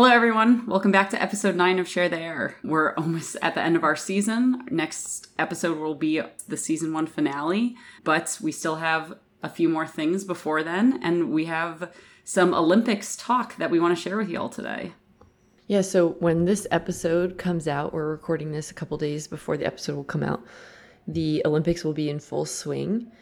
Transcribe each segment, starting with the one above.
Hello, everyone. Welcome back to episode nine of Share the Air. We're almost at the end of our season. Next episode will be the season one finale, but we still have a few more things before then, and we have some Olympics talk that we want to share with you all today. Yeah, so when this episode comes out, we're recording this a couple days before the episode will come out. The Olympics will be in full swing.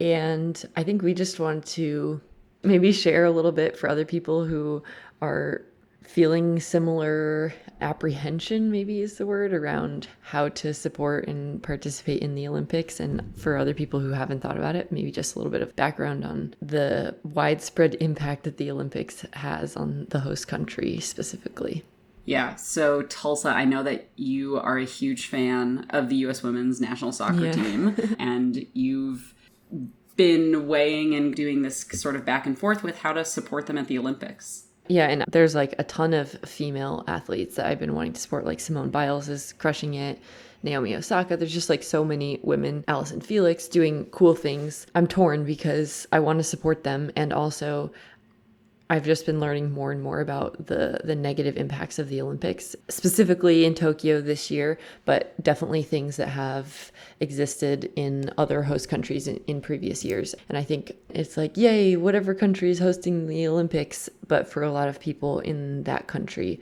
And I think we just want to maybe share a little bit for other people who are feeling similar apprehension maybe is the word around how to support and participate in the olympics and for other people who haven't thought about it maybe just a little bit of background on the widespread impact that the olympics has on the host country specifically yeah. So, Tulsa, I know that you are a huge fan of the U.S. women's national soccer yeah. team, and you've been weighing and doing this sort of back and forth with how to support them at the Olympics. Yeah, and there's like a ton of female athletes that I've been wanting to support. Like Simone Biles is crushing it. Naomi Osaka. There's just like so many women, Allyson Felix, doing cool things. I'm torn because I want to support them and also I've just been learning more and more about the the negative impacts of the Olympics, specifically in Tokyo this year, but definitely things that have existed in other host countries in, in previous years. And I think it's like, yay, whatever country is hosting the Olympics, but for a lot of people in that country,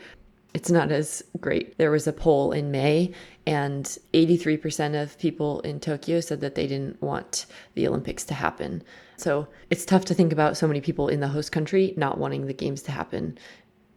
it's not as great. There was a poll in May, and 83% of people in Tokyo said that they didn't want the Olympics to happen. So it's tough to think about so many people in the host country not wanting the games to happen.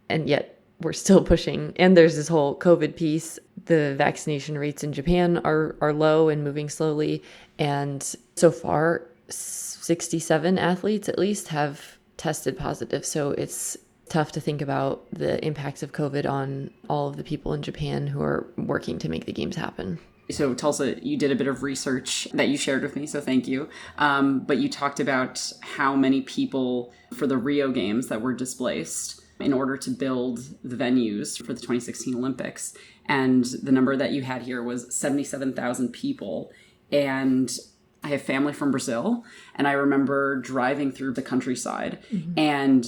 And yet we're still pushing. And there's this whole COVID piece. The vaccination rates in Japan are, are low and moving slowly. And so far, 67 athletes at least have tested positive. So it's tough to think about the impacts of COVID on all of the people in Japan who are working to make the games happen so Tulsa, you did a bit of research that you shared with me, so thank you. Um, but you talked about how many people for the Rio Games that were displaced in order to build the venues for the 2016 Olympics, and the number that you had here was 77,000 people. And I have family from Brazil, and I remember driving through the countryside, mm-hmm. and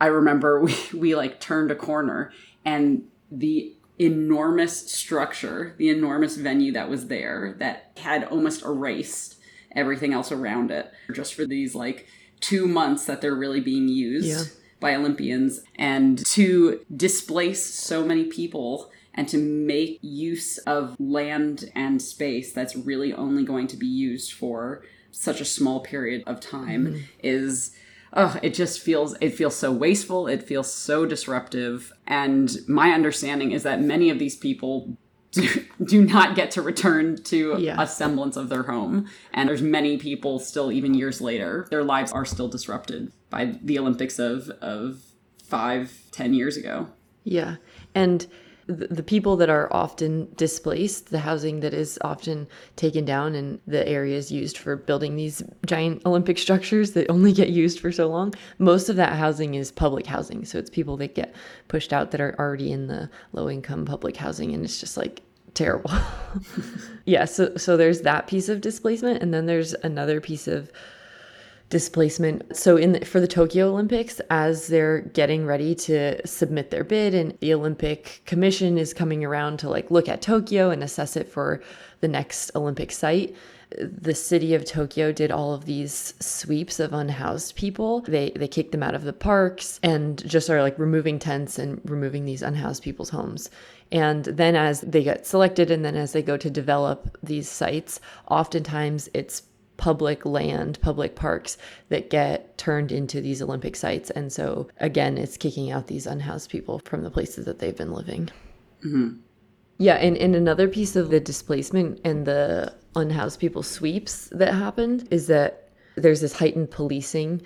I remember we we like turned a corner, and the enormous structure, the enormous venue that was there that had almost erased everything else around it just for these like two months that they're really being used yeah. by Olympians and to displace so many people and to make use of land and space that's really only going to be used for such a small period of time mm-hmm. is oh, it just feels it feels so wasteful. It feels so disruptive. And my understanding is that many of these people do, do not get to return to yeah. a semblance of their home. And there's many people still, even years later, their lives are still disrupted by the Olympics of of five, ten years ago. Yeah, and the people that are often displaced, the housing that is often taken down, and the areas used for building these giant Olympic structures that only get used for so long, most of that housing is public housing. So it's people that get pushed out that are already in the low income public housing, and it's just like terrible. yeah, so so there's that piece of displacement, and then there's another piece of displacement. So in the, for the Tokyo Olympics, as they're getting ready to submit their bid, and the Olympic Commission is coming around to like look at Tokyo and assess it for the next Olympic site. The city of Tokyo did all of these sweeps of unhoused people. They they kicked them out of the parks and just are like removing tents and removing these unhoused people's homes. And then as they get selected and then as they go to develop these sites, oftentimes it's public land, public parks that get turned into these Olympic sites. And so, again, it's kicking out these unhoused people from the places that they've been living. Mm-hmm. Yeah, and, and another piece of the displacement and the unhoused people sweeps that happened is that there's this heightened policing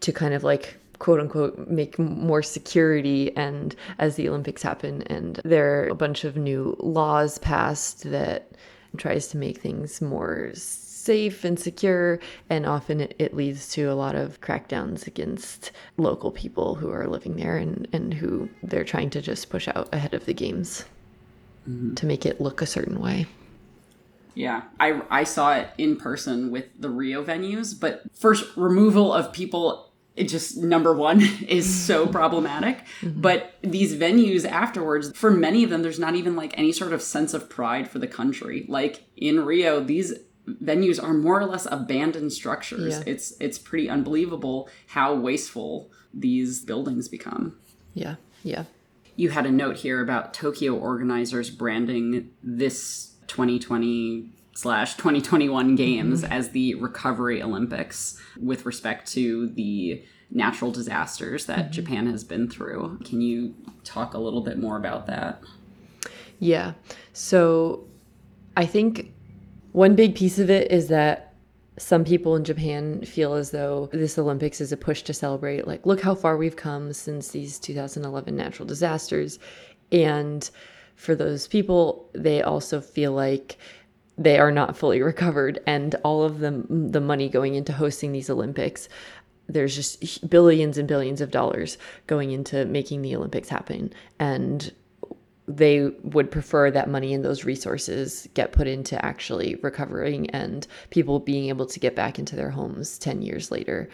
to kind of like quote unquote make more security and as the olympics happen and there are a bunch of new laws passed that tries to make things more safe and secure, and often it, it, leads to a lot of crackdowns against local people who are living there and, and who they're trying to just push out ahead of the games mm-hmm. to make it look a certain way. Yeah, I, I saw it in person with the Rio venues, but first removal of people it just number one is so problematic. Mm-hmm. But these venues afterwards, for many of them, there's not even like any sort of sense of pride for the country. Like in Rio, these venues are more or less abandoned structures. Yeah. It's it's pretty unbelievable how wasteful these buildings become. Yeah. Yeah. You had a note here about Tokyo organizers branding this 2020 slash 2021 games mm-hmm. as the recovery Olympics with respect to the natural disasters that mm-hmm. Japan has been through. Can you talk a little bit more about that? Yeah. So I think one big piece of it is that some people in Japan feel as though this Olympics is a push to celebrate, like, look how far we've come since these 2011 natural disasters. And for those people, they also feel like they are not fully recovered and all of the the money going into hosting these Olympics there's just billions and billions of dollars going into making the Olympics happen and they would prefer that money and those resources get put into actually recovering and people being able to get back into their homes 10 years later.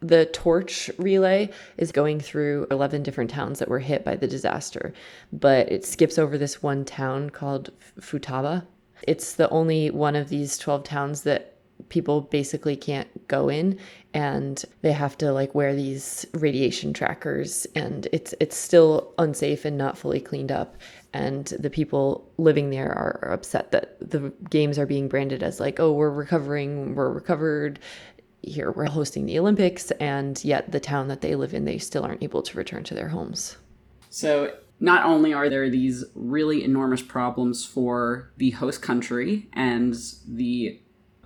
The torch relay is going through 11 different towns that were hit by the disaster, but it skips over this one town called Futaba it's the only one of these 12 towns that people basically can't go in and they have to like wear these radiation trackers and it's it's still unsafe and not fully cleaned up and the people living there are upset that the games are being branded as like oh we're recovering we're recovered here we're hosting the olympics and yet the town that they live in they still aren't able to return to their homes. So not only are there these really enormous problems for the host country and the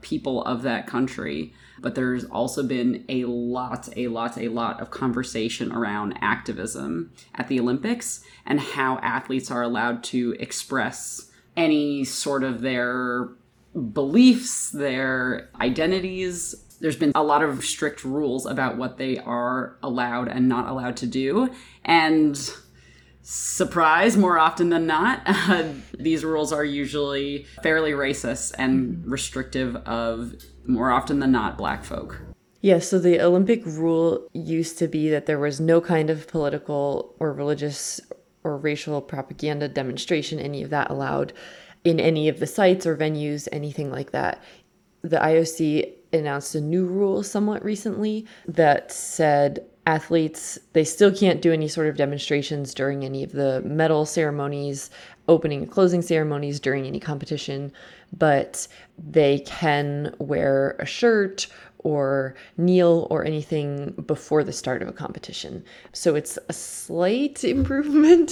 people of that country, but there's also been a lot, a lot, a lot of conversation around activism at the Olympics and how athletes are allowed to express any sort of their beliefs, their identities. There's been a lot of strict rules about what they are allowed and not allowed to do. And surprise more often than not. Uh, these rules are usually fairly racist and restrictive of more often than not black folk. Yeah so the olympic rule used to be that there was no kind of political or religious or racial propaganda demonstration any of that allowed in any of the sites or venues anything like that. The ioc announced a new rule somewhat recently that said athletes they still can't do any sort of demonstrations during any of the medal ceremonies opening and closing ceremonies during any competition but they can wear a shirt or kneel or anything before the start of a competition. So it's a slight improvement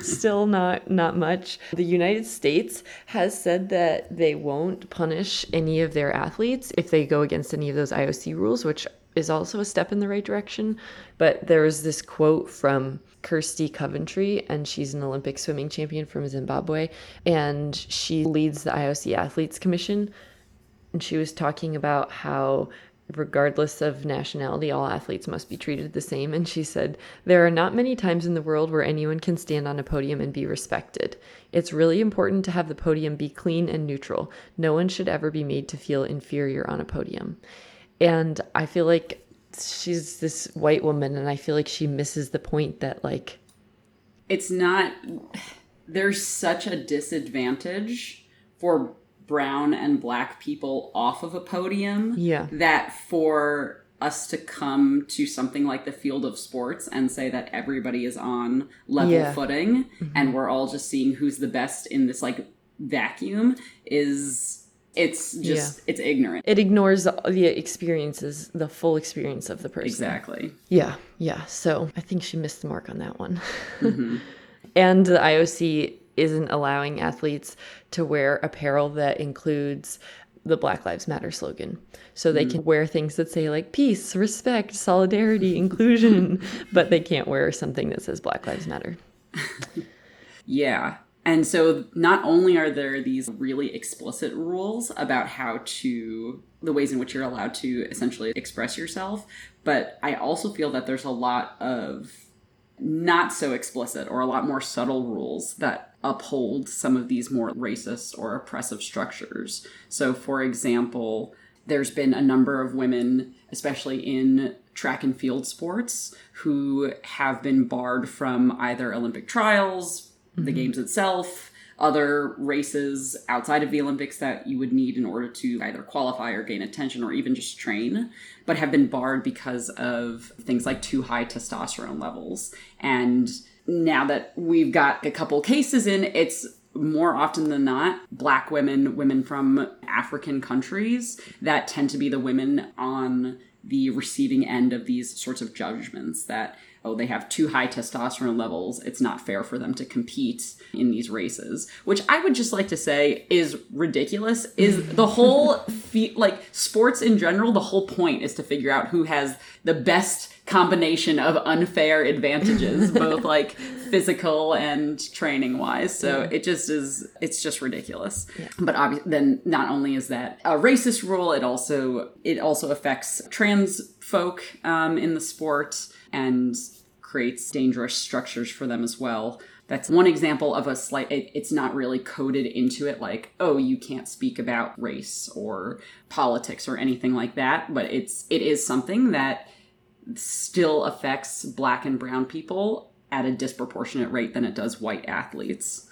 still not not much. The united states has said that they won't punish any of their athletes if they go against any of those ioc rules which is also a step in the right direction. But there was this quote from Kirsty Coventry, and she's an Olympic swimming champion from Zimbabwe, and she leads the IOC Athletes Commission. And she was talking about how, regardless of nationality, all athletes must be treated the same. And she said, There are not many times in the world where anyone can stand on a podium and be respected. It's really important to have the podium be clean and neutral. No one should ever be made to feel inferior on a podium. And I feel like she's this white woman, and I feel like she misses the point that, like, it's not, there's such a disadvantage for brown and black people off of a podium. Yeah. That for us to come to something like the field of sports and say that everybody is on level yeah. footing mm-hmm. and we're all just seeing who's the best in this like vacuum is it's just yeah. it's ignorant. It ignores the experiences the full experience of the person. Exactly. Yeah yeah. So i think she missed the mark on that one. Mm-hmm. and the ioc isn't allowing athletes to wear apparel that includes the black lives matter slogan. So they mm. can wear things that say like peace respect solidarity inclusion but they can't wear something that says black lives matter. Yeah and so not only are there these really explicit rules about how to the ways in which you're allowed to essentially express yourself, but I also feel that there's a lot of not so explicit or a lot more subtle rules that uphold some of these more racist or oppressive structures. So for example, there's been a number of women, especially in track and field sports, who have been barred from either Olympic trials, the mm-hmm. games itself, other races outside of the Olympics that you would need in order to either qualify or gain attention or even just train, but have been barred because of things like too high testosterone levels. And now that we've got a couple cases in, it's more often than not black women, women from African countries that tend to be the women on the receiving end of these sorts of judgments that oh they have too high testosterone levels. It's not fair for them to compete in these races which i would just like to say is ridiculous. Is the whole fe- like sports in general the whole point is to figure out who has the best combination of unfair advantages both like physical and training wise so it just is it's just ridiculous. But obviously then not only is that a racist rule it also it also affects trans folk um, in the sport. And creates dangerous structures for them as well that's one example of a slight it, it's not really coded into it like oh you can't speak about race or politics or anything like that but it's it is something that still affects black and brown people at a disproportionate rate than it does white athletes.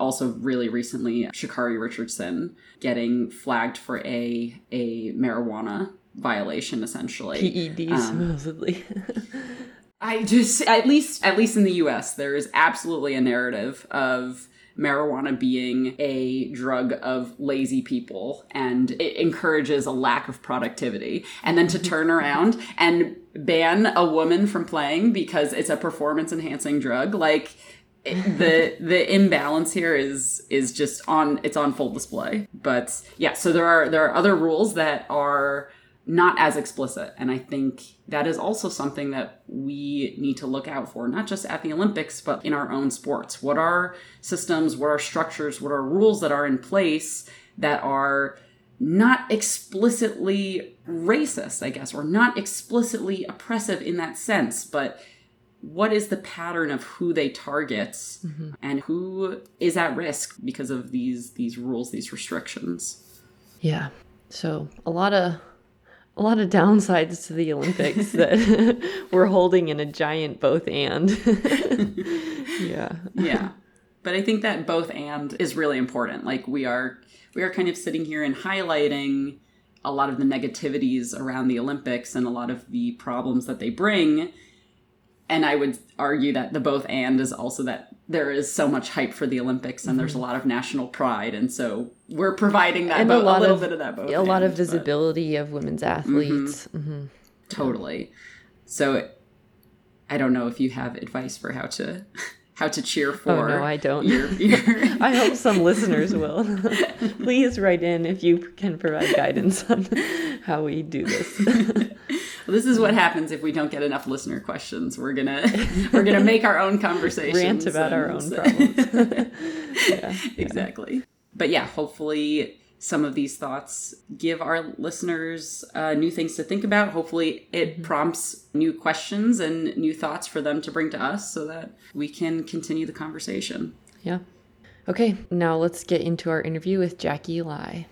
Also, really recently, Sha'Carri Richardson getting flagged for a a marijuana violation, essentially. PEDs, um, supposedly. I just at least at least in the US there is absolutely a narrative of marijuana being a drug of lazy people and it encourages a lack of productivity. And then to turn around and ban a woman from playing because it's a performance enhancing drug like the the imbalance here is is just on it's on full display. But yeah so there are there are other rules that are not as explicit. And I think that is also something that we need to look out for, not just at the Olympics, but in our own sports. What are systems, what are structures, what are rules that are in place that are not explicitly racist, I guess, or not explicitly oppressive in that sense, but what is the pattern of who they target mm-hmm. and who is at risk because of these these rules, these restrictions? Yeah. So a lot of a lot of downsides to the Olympics that we're holding in a giant both and. yeah. yeah but i think that both and is really important like we are we are kind of sitting here and highlighting a lot of the negativities around the olympics and a lot of the problems that they bring and i would argue that the both and is also that there is so much hype for the olympics and there's a lot of national pride and so we're providing that And a lot little of bit of that both a lot of and, but- visibility of women's athletes. hmm totally so i don't know if you have advice for how to how to cheer for Oh no, I don't. your, your I hope some listeners will. Please write in if you can provide guidance on how we do this. Well, this is what happens if we don't get enough listener questions. We're gonna we're gonna make our own conversations, Rant about our own problems. yeah. exactly. But yeah, hopefully some of these thoughts give our listeners uh, new things to think about. Hopefully, it prompts new questions and new thoughts for them to bring to us, so that we can continue the conversation. Yeah. Okay, now let's get into our interview with Jackie Lai.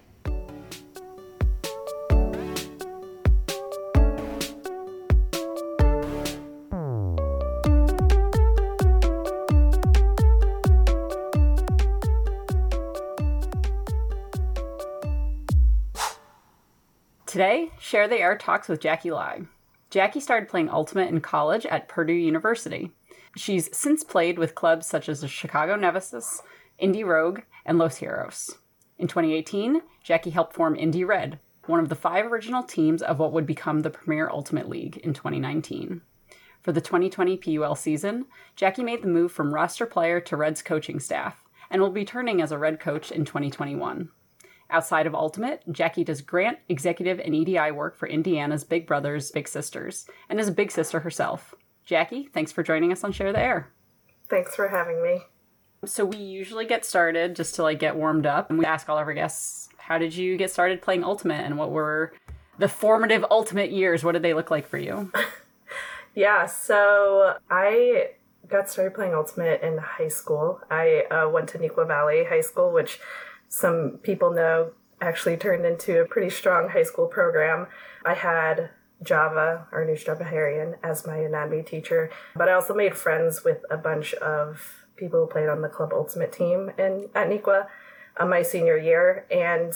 Share the Air talks with Jackie Lai. Jackie started playing Ultimate in college at Purdue University. She's since played with clubs such as the Chicago Nemesis, Indy Rogue, and Los Heroes. In 2018, Jackie helped form Indy Red, one of the five original teams of what would become the Premier Ultimate League in 2019. For the 2020 PUL season, Jackie made the move from roster player to Reds coaching staff and will be turning as a Red coach in 2021. Outside of Ultimate, Jackie does grant, executive, and EDI work for Indiana's Big Brothers Big Sisters and is a big sister herself. Jackie, thanks for joining us on Share the Air. Thanks for having me. So we usually get started just to like get warmed up and we ask all of our guests, how did you get started playing Ultimate and what were the formative Ultimate years? What did they look like for you? Yeah, so I got started playing Ultimate in high school. I uh, went to Neuqua Valley High School, which some people know actually turned into a pretty strong high school program. I had Java, or Nusra Baharian, as my anatomy teacher, but I also made friends with a bunch of people who played on the Club Ultimate team in at Neuqua on uh, my senior year. And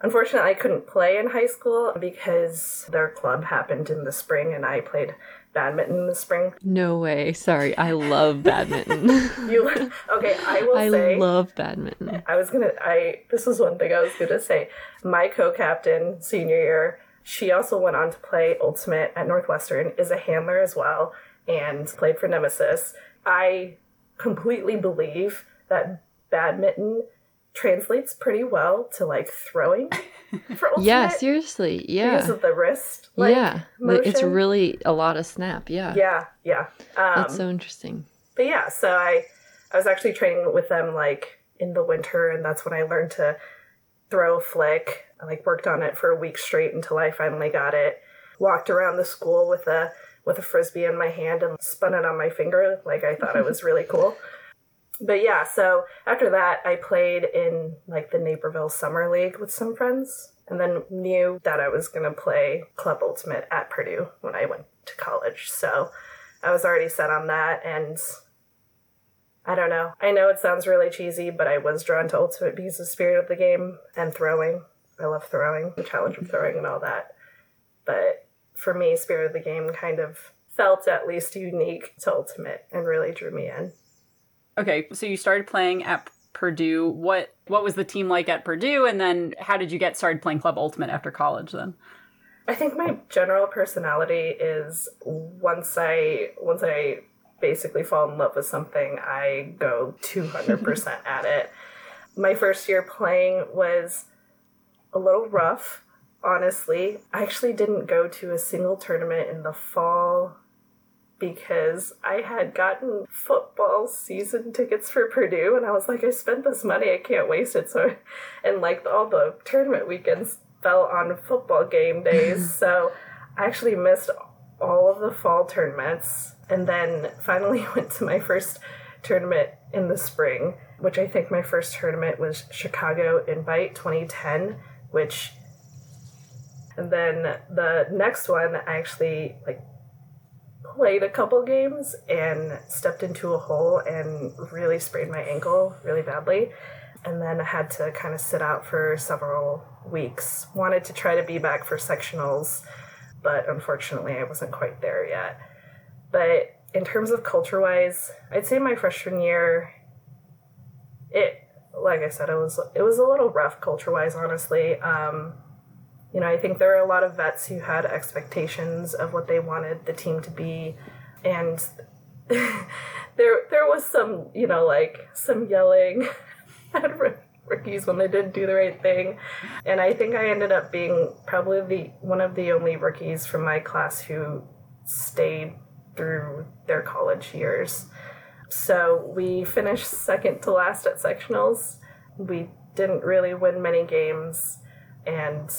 unfortunately, I couldn't play in high school because their club happened in the spring and I played badminton in the spring. No way. Sorry. I love badminton. You okay? I will I say love badminton. I was gonna. I this was one thing I was gonna say. My co-captain senior year, she also went on to play ultimate at Northwestern. Is a handler as well, and played for Nemesis. I completely believe that badminton translates pretty well to like throwing for ultimate. Yeah, seriously. because Yeah. of the wrist. Like, yeah. The- It's really a lot of snap. Yeah. Yeah, yeah. Um, That's so interesting. but yeah, so I I was actually training with them like in the winter, and that's when I learned to throw a flick. I like worked on it for a week straight until I finally got it. Walked around the school with a with a frisbee in my hand and spun it on my finger like I thought it was really cool. But yeah, so after that, I played in like the Naperville Summer League with some friends, and then knew that I was gonna play Club Ultimate at Purdue when I went to college. So I was already set on that, and I don't know. I know it sounds really cheesy, but I was drawn to Ultimate because of the spirit of the game and throwing. I love throwing, the challenge of throwing, and all that. But for me, spirit of the game kind of felt at least unique to Ultimate and really drew me in. Okay, so you started playing at Purdue. What what was the team like at Purdue, and then how did you get started playing Club Ultimate after college? Then I think my general personality is once I once I basically fall in love with something, I go 200% at it. My first year playing was a little rough, honestly. I actually didn't go to a single tournament in the fall because I had gotten football season tickets for Purdue and I was like I spent this money, I can't waste it. So and like all the tournament weekends fell on football game days. so I actually missed all of the fall tournaments and then finally went to my first tournament in the spring, which I think my first tournament was Chicago Invite 2010, which and then the next one I actually like played a couple games and stepped into a hole and really sprained my ankle really badly and then I had to kind of sit out for several weeks. Wanted to try to be back for sectionals, but unfortunately I wasn't quite there yet. But in terms of culture wise, I'd say my freshman year it like I said, it was it was a little rough culture wise, honestly. Um, you know, I think there were a lot of vets who had expectations of what they wanted the team to be, and there there was some, you know, like some yelling at rookies when they didn't do the right thing, and I think I ended up being probably the one of the only rookies from my class who stayed through their college years. So we finished second to last at sectionals. We didn't really win many games, and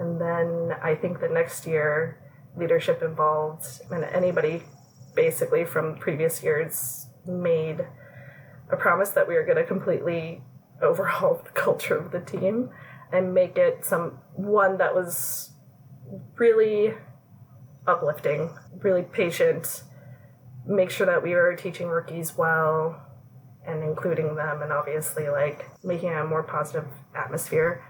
and then I think the next year leadership involved and anybody basically from previous years made a promise that we were going to completely overhaul the culture of the team and make it some one that was really uplifting, really patient, make sure that we were teaching rookies well and including them and obviously like making a more positive atmosphere.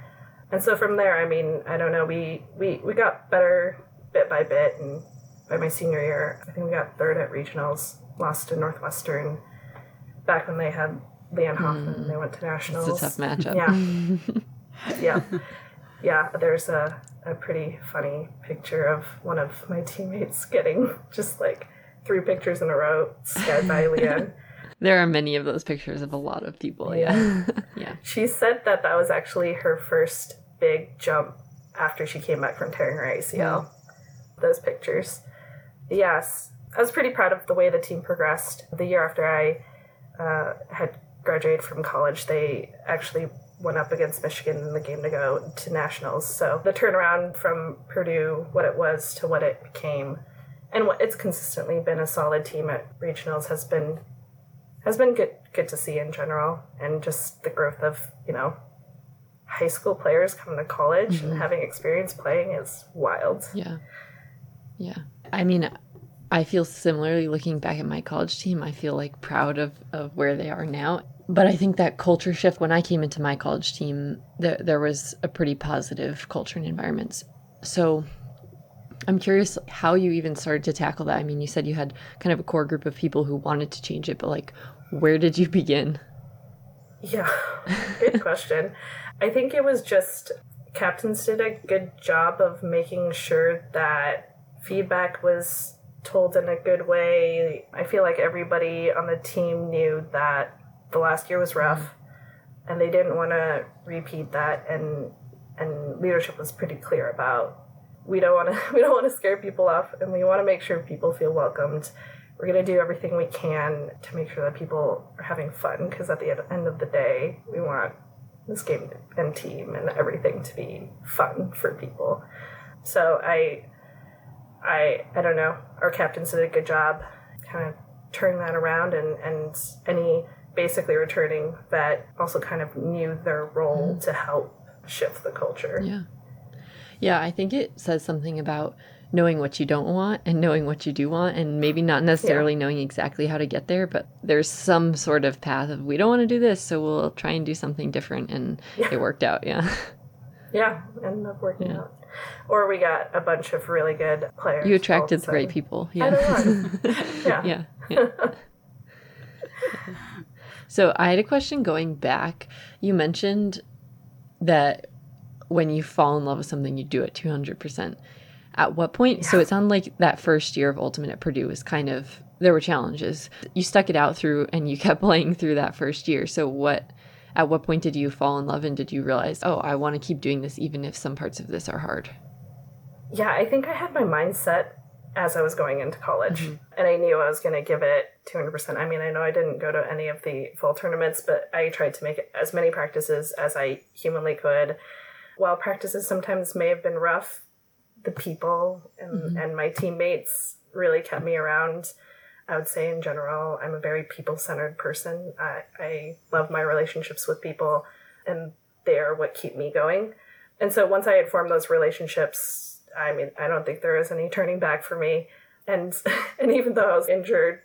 And so from there, I mean, I don't know, we we, we got better bit by bit and by my senior year, I think we got third at regionals, lost to Northwestern back when they had Leon Hoffman and mm. they went to nationals. It's a tough matchup. Yeah. yeah. Yeah, there's a, a pretty funny picture of one of my teammates getting just like three pictures in a row, scared by Leon. There are many of those pictures of a lot of people. Yeah. Yeah. She said that that was actually her first big jump after she came back from tearing her ACL. Those pictures. Yes, I was pretty proud of the way the team progressed. The year after I uh, had graduated from college, they actually went up against Michigan in the game to go to nationals. So the turnaround from Purdue, what it was to what it became, and what it's consistently been a solid team at regionals has been has been good good to see in general, and just the growth of you know high school players coming to college and mm-hmm. having experience playing is wild. Yeah. Yeah. I mean, I feel similarly looking back at my college team. I feel like proud of, of where they are now. But I think that culture shift when I came into my college team, there, there was a pretty positive culture and environments. So I'm curious how you even started to tackle that. I mean, you said you had kind of a core group of people who wanted to change it, but like, where did you begin? Yeah, good question. I think it was just captains did a good job of making sure that feedback was told in a good way. I feel like everybody on the team knew that the last year was rough and they didn't want to repeat that and and leadership was pretty clear about we don't want to we don't want to scare people off and we want to make sure people feel welcomed we're going to do everything we can to make sure that people are having fun because at the end of the day we want this game and team and everything to be fun for people. So i i i don't know. Our captains did a good job kind of turning that around and and any basically returning vet also kind of knew their role mm-hmm. to help shift the culture. Yeah. Yeah, I think it says something about knowing what you don't want and knowing what you do want and maybe not necessarily knowing exactly how to get there, but there's some sort of path of we don't want to do this, so we'll try and do something different and it worked out, yeah. yeah ended up working Yeah. out or we got a bunch of really good players You attracted the right people. Yeah. yeah yeah. yeah. so I had a question going back. You mentioned that when you fall in love with something, you do it 200%. At what point? So it sounded like that first year of Ultimate at Purdue was kind of, there were challenges. You stuck it out through and you kept playing through that first year. So what, at what point did you fall in love and did you realize, oh, I want to keep doing this even if some parts of this are hard? Yeah, I think I had my mindset as I was going into college, mm-hmm. and I knew I was going to give it 200%. I mean, I know I didn't go to any of the fall tournaments, but I tried to make as many practices as I humanly could. While practices sometimes may have been rough, the people and, mm-hmm. and my teammates really kept me around. I would say, in general, I'm a very people centered person. I, I love my relationships with people, and they are what keep me going. And so once I had formed those relationships, I mean, I don't think there is any turning back for me. And and even though I was injured,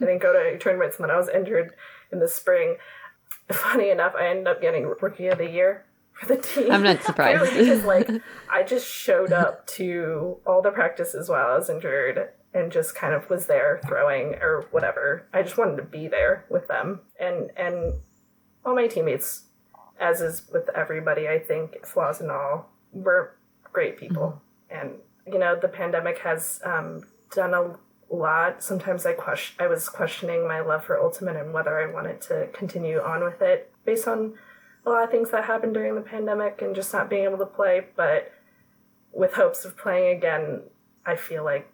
I didn't go to any tournaments, and then I was injured in the spring. Funny enough, I ended up getting rookie of the year for the team. I'm not surprised. Really, because like I just showed up to all the practices while I was injured and just kind of was there throwing or whatever. I just wanted to be there with them and and all my teammates, as is with everybody, I think flaws and all, were great people. And you know, the pandemic has um, done a lot. Sometimes I question, I was questioning my love for Ultimate and whether I wanted to continue on with it based on a lot of things that happened during the pandemic and just not being able to play. But with hopes of playing again, I feel like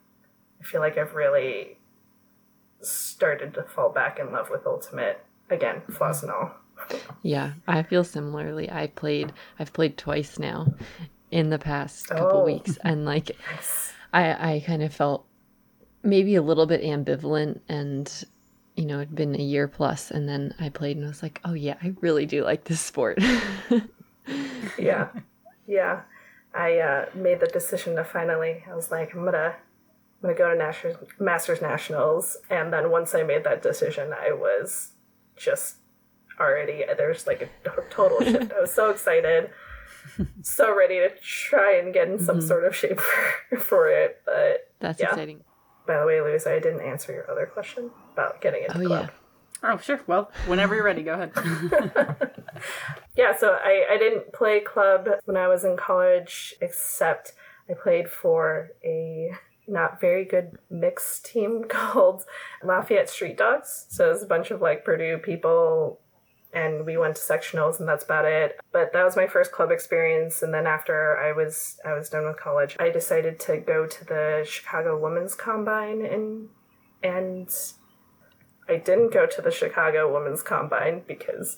I feel like I've really started to fall back in love with Ultimate again, mm-hmm. flaws and all. Yeah, I feel similarly. I played I've played twice now in the past couple Oh. weeks and like I I kind of felt maybe a little bit ambivalent and you know, it'd been a year plus and then I played and I was like, "Oh yeah, I really do like this sport." yeah yeah i uh, made the decision to finally i was like i'm gonna i'm gonna go to masters, masters nationals and then once i made that decision i was just already there's like a total shift i was so excited so ready to try and get in some sort of shape for, for it but That's Yeah. exciting. By the way louis i didn't answer your other question about getting into Oh club yeah. Oh, sure. Well, whenever you're ready, go ahead. Yeah, so I, I didn't play club when I was in college, except I played for a not very good mixed team called Lafayette Street Dogs. So it was a bunch of like Purdue people, and we went to sectionals, and that's about it. But that was my first club experience. And then after I was I was done with college, I decided to go to the Chicago Women's Combine and and I didn't go to the Chicago Women's Combine because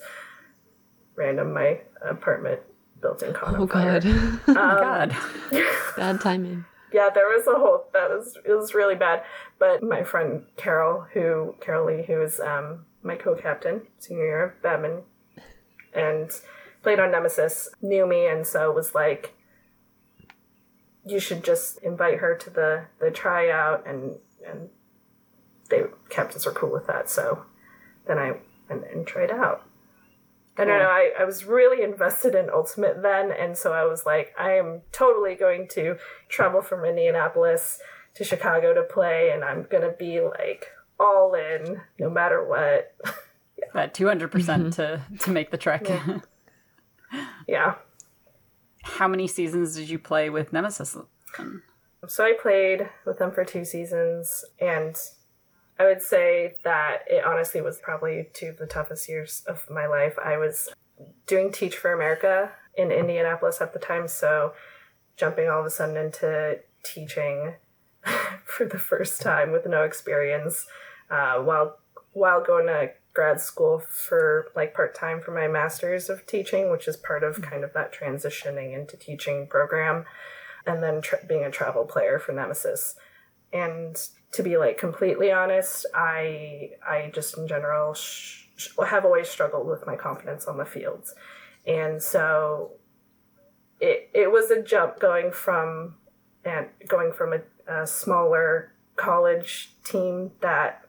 random my apartment built in caught Oh fire. god. God. Bad timing. Yeah, there was a whole that was it was really bad. But my friend Carol, who Carol Lee, who is um, my co-captain senior year of badminton, and played on Nemesis knew me and so was like you should just invite her to the the tryout and and they captains were cool with that so then I went and tried out. I don't know. I, I was really invested in Ultimate then, and so I was like, I am totally going to travel from Indianapolis to Chicago to play, and I'm gonna be like all in no matter what. That 200% mm-hmm. to to make the trek. yeah. How many seasons did you play with Nemesis? So I played with them for two seasons, and I would say that it honestly was probably two of the toughest years of my life. I was doing Teach for America in Indianapolis at the time, so jumping all of a sudden into teaching for the first time with no experience uh, while while going to grad school for like part time for my master's of teaching, which is part of kind of that transitioning into teaching program, and then tra- being a travel player for Nemesis. And to be like completely honest, I I just in general sh- sh- have always struggled with my confidence on the fields, and so it it was a jump going from and going from a, a smaller college team that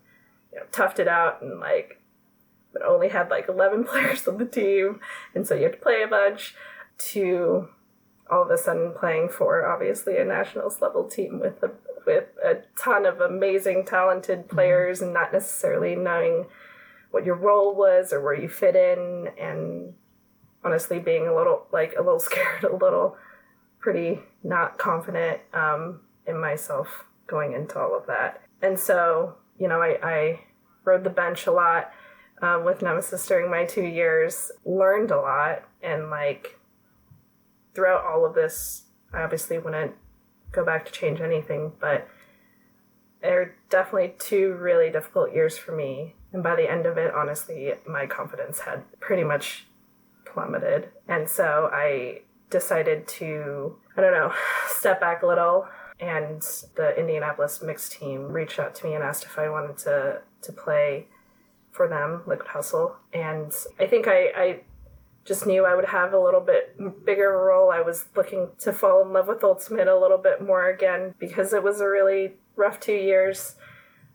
you know, toughed it out and like but only had like 11 players on the team. And so you have to play a bunch to all of a sudden playing for obviously a nationals level team with a with a ton of amazing talented players and not necessarily knowing what your role was or where you fit in. And honestly being a little like a little scared a little pretty not confident um, in myself going into all of that. And so you know i, I rode the bench a lot um, with nemesis during my two years learned a lot and like throughout all of this i obviously wouldn't go back to change anything but there are definitely two really difficult years for me. And by the end of it honestly my confidence had pretty much plummeted. And so i decided to i don't know step back a little and the indianapolis mixed team reached out to me and asked if i wanted to to play for them liquid hustle and i think i i just knew I would have a little bit bigger role. I was looking to fall in love with Ultimate a little bit more again because it was a really rough two years.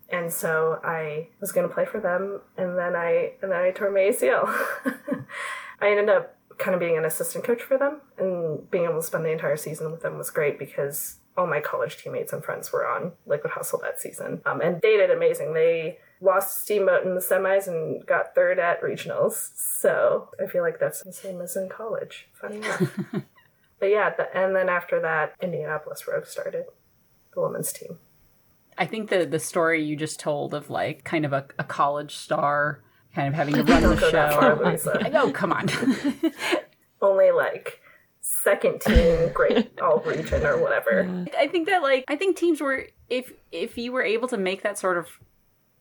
And so I was going to play for them, and then I and then I tore my ACL. I ended up kind of being an assistant coach for them, and being able to spend the entire season with them was great because all my college teammates and friends were on Liquid Hustle that season, um, and they did amazing. They lost Steamboat in the semis and got third at regionals. So I feel like that's the same as in college. Funny enough. but yeah, the, and then after that, Indianapolis Rogue started, the women's team. I think the the story you just told of like kind of a, a college star kind of having to run the go that far, show. Louisa. oh, come on. Only like second team, great all region or whatever. I think that like I think teams were if if you were able to make that sort of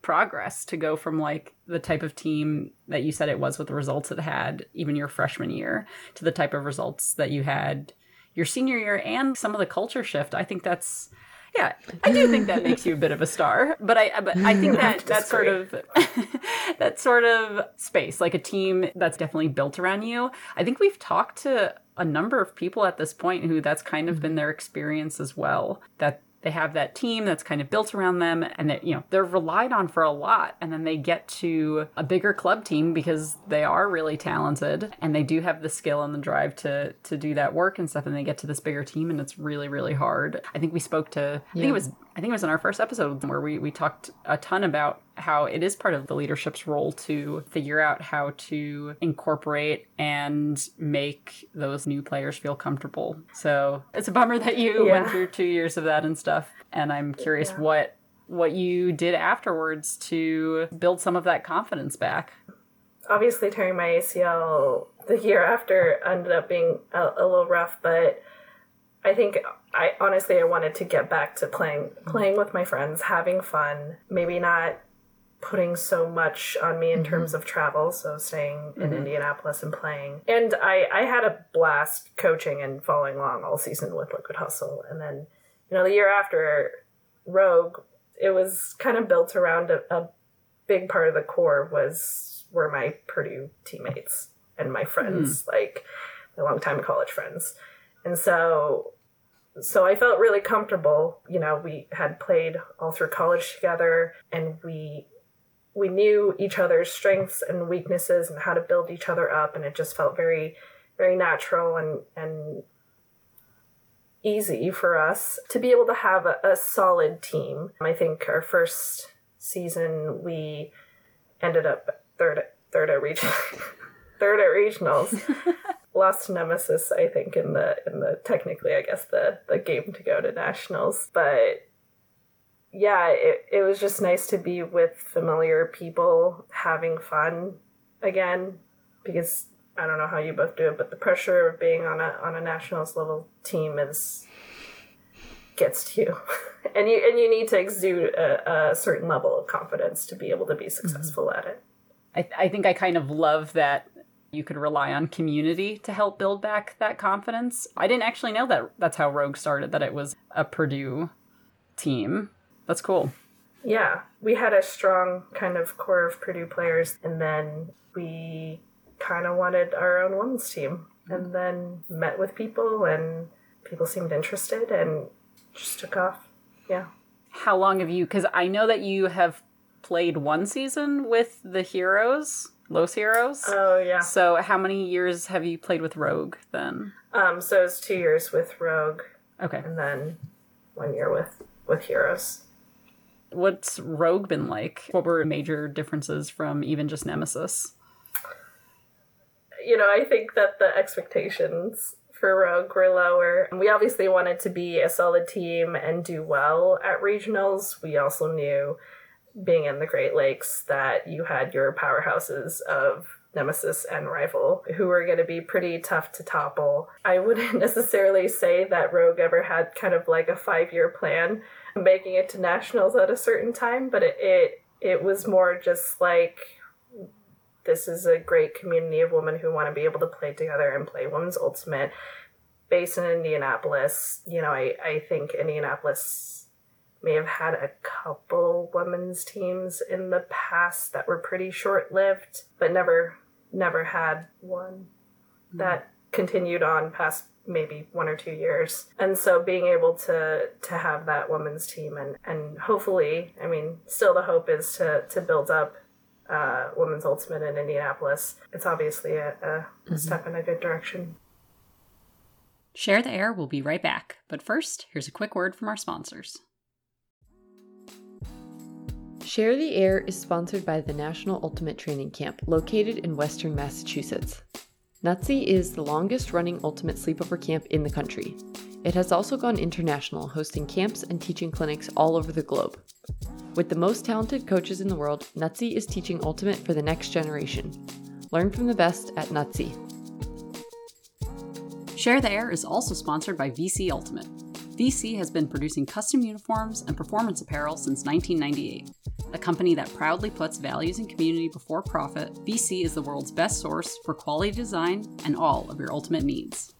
progress to go from like the type of team that you said it was with the results it had even your freshman year to the type of results that you had your senior year and some of the culture shift i think that's yeah i do think that makes you a bit of a star but i but i think that that sort of that sort of space like a team that's definitely built around you. I think we've talked to a number of people at this point who that's kind of mm-hmm. been their experience as well that they have that team that's kind of built around them and that you know they're relied on for a lot. And then they get to a bigger club team because they are really talented and they do have the skill and the drive to to do that work and stuff. And they get to this bigger team and it's really really hard. I think we spoke to i think it was i think it was in our first episode where we we talked a ton about how it is part of the leadership's role to figure out how to incorporate and make those new players feel comfortable. So it's a bummer that you Yeah. went through two years of that and stuff. And I'm curious what what you did afterwards to build some of that confidence back. obviously tearing my ACL the year after ended up being a, a little rough, but I think I honestly I wanted to get back to playing playing with my friends, having fun, maybe not putting so much on me in mm-hmm. terms of travel, so staying in mm-hmm. Indianapolis and playing. And I I had a blast coaching and following along all season with Liquid Hustle. And then, you know, the year after Rogue, it was kind of built around a, a big part of the core was were my Purdue teammates. and my friends, hmm. like my longtime college friends. And so so I felt really comfortable. You know, we had played all through college together and we we knew each other's strengths and weaknesses and how to build each other up and it just felt very very natural and and easy for us to be able to have a, a solid team. I think our first season we ended up third third at region third at regionals. Lost Nemesis, I think, in the in the technically I guess the the game to go to nationals. But yeah, it, it was just nice to be with familiar people having fun again because I don't know how you both do it, but the pressure of being on a on a nationals level team is gets to you, and you and you need to exude a, a certain level of confidence to be able to be successful mm-hmm. at it. I, I think I kind of love that you could rely on community to help build back that confidence. I didn't actually know that that's how Rogue started, that it was a Purdue team. That's cool. Yeah, we had a strong kind of core of Purdue players, and then we kind of wanted our own women's team, and then met with people, and people seemed interested, and just took off. Yeah. How long have you? Because I know that you have played one season with the Heroes, Los Heroes. Oh yeah. So how many years have you played with Rogue then? Um, so it's two years with Rogue. Okay. And then one year with with Heroes. What's Rogue been like? What were major differences from even just Nemesis? You know, I think that the expectations for Rogue were lower. We obviously wanted to be a solid team and do well at regionals. We also knew, being in the Great Lakes, that you had your powerhouses of Nemesis and Rival, who were going to be pretty tough to topple. I wouldn't necessarily say that Rogue ever had kind of like a five year plan making it to nationals at a certain time, but it, it it was more just like this is a great community of women who want to be able to play together and play women's ultimate based in Indianapolis. You know, I, I think Indianapolis may have had a couple women's teams in the past that were pretty short lived, but never never had one that continued on past maybe one or two years. And so being able to to have that women's team and and hopefully, I mean, still the hope is to to build up uh, women's ultimate in Indianapolis. It's obviously a, a mm-hmm. step in a good direction. Share the Air will be right back, but first, here's a quick word from our sponsors. Share the Air is sponsored by the National Ultimate Training Camp, located in Western Massachusetts. NUTC is the longest running ultimate sleepover camp in the country. It has also gone international, hosting camps and teaching clinics all over the globe. With the most talented coaches in the world, NUTC is teaching ultimate for the next generation. Learn from the best at NUTC. Share the Air is also sponsored by VC Ultimate. VC has been producing custom uniforms and performance apparel since 1998. A company that proudly puts values and community before profit, VC is the world's best source for quality design and all of your ultimate needs.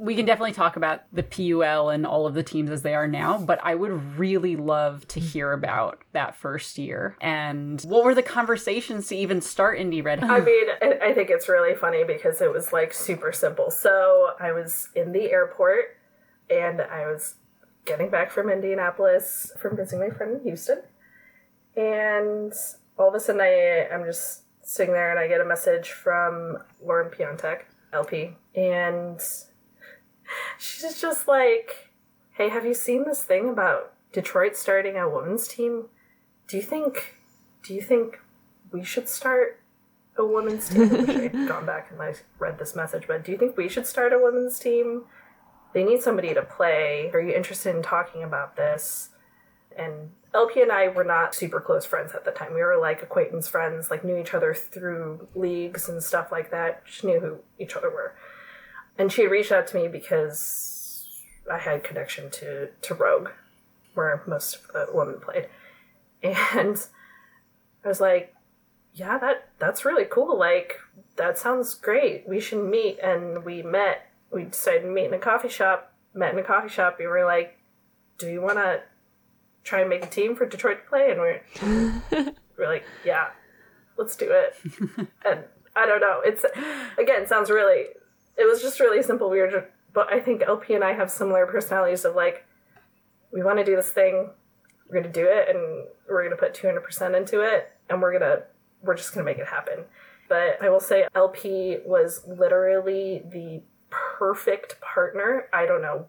We can definitely talk about the PUL and all of the teams as they are now, but I would really love to hear about that first year and what were the conversations to even start Indy Red? I mean, I think it's really funny because it was like super simple. So I was in the airport and I was getting back from Indianapolis from visiting my friend in Houston. And all of a sudden, I, I'm just sitting there and I get a message from Lauren Piontek, LP. And she's just like, hey, have you seen this thing about Detroit starting a women's team? Do you think, do you think we should start a women's team? I had gone back and I read this message, but do you think we should start a women's team? they need somebody to play. Are you interested in talking about this? And LP and I were not super close friends at the time. We were like acquaintance friends, like knew each other through leagues and stuff like that. She knew who each other were. And she reached out to me because I had connection to, to Rogue, where most of the women played. And I was like, yeah, that that's really cool. Like, that sounds great. We should meet. And we met we decided to meet in a coffee shop, met in a coffee shop. We were like, do you want to try and make a team for Detroit to play? And we're, we're like, yeah, let's do it. and I don't know. It's again sounds really. It was just really simple. We were, just, but I think LP and I have similar personalities of like, we want to do this thing, we're gonna do it, and we're gonna put two hundred percent into it, and we're gonna we're just gonna make it happen. But I will say LP was literally the perfect partner. I don't know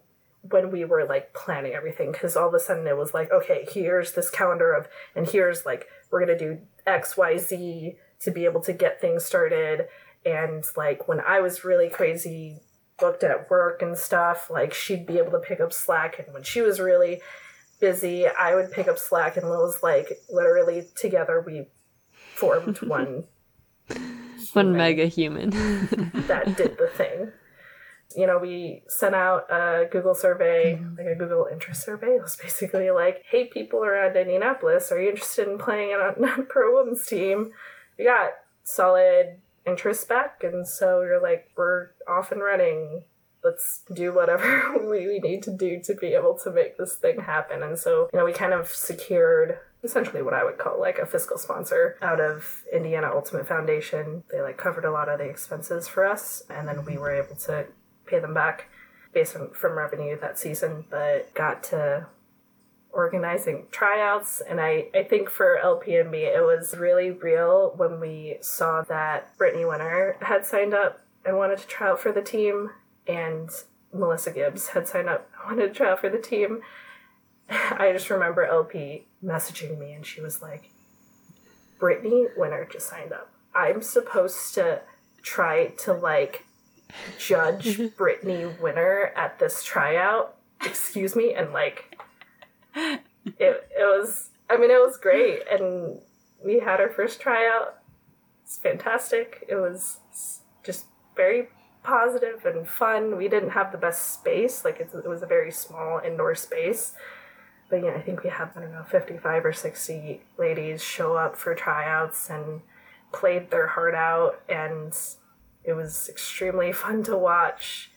when we were like planning everything because all of a sudden it was like okay here's this calendar of and here's like we're gonna do xyz to be able to get things started and like when i was really crazy booked at work and stuff like she'd be able to pick up slack and when she was really busy i would pick up slack and it was like literally together we formed one One mega human. that did the thing. You know, we sent out a Google survey, mm-hmm. like a Google interest survey. It was basically like, hey, people around Indianapolis, are you interested in playing on a pro women's team? We got solid interest back, and so you're like, we're off and running. Let's do whatever we, need to do to be able to make this thing happen. And so, you know, we kind of secured essentially what I would call like a fiscal sponsor out of Indiana Ultimate Foundation. They like covered a lot of the expenses for us, and then we were able to pay them back based on from revenue that season, but got to organizing tryouts and I, I think for LP and me it was really real when we saw that Brittany Winter had signed up and wanted to try out for the team and Melissa Gibbs had signed up and wanted to try out for the team. I just remember LP messaging me and she was like, Brittany Winter just signed up. I'm supposed to try to like judge Brittany Winter at this tryout. Excuse me, and like it it was I mean it was great and we had our first tryout. It's fantastic. It was just very positive and fun. We didn't have the best space, like it's, it was a very small indoor space. But yeah, I think we had I don't know, fifty five or sixty ladies show up for tryouts and played their heart out and it was extremely fun to watch.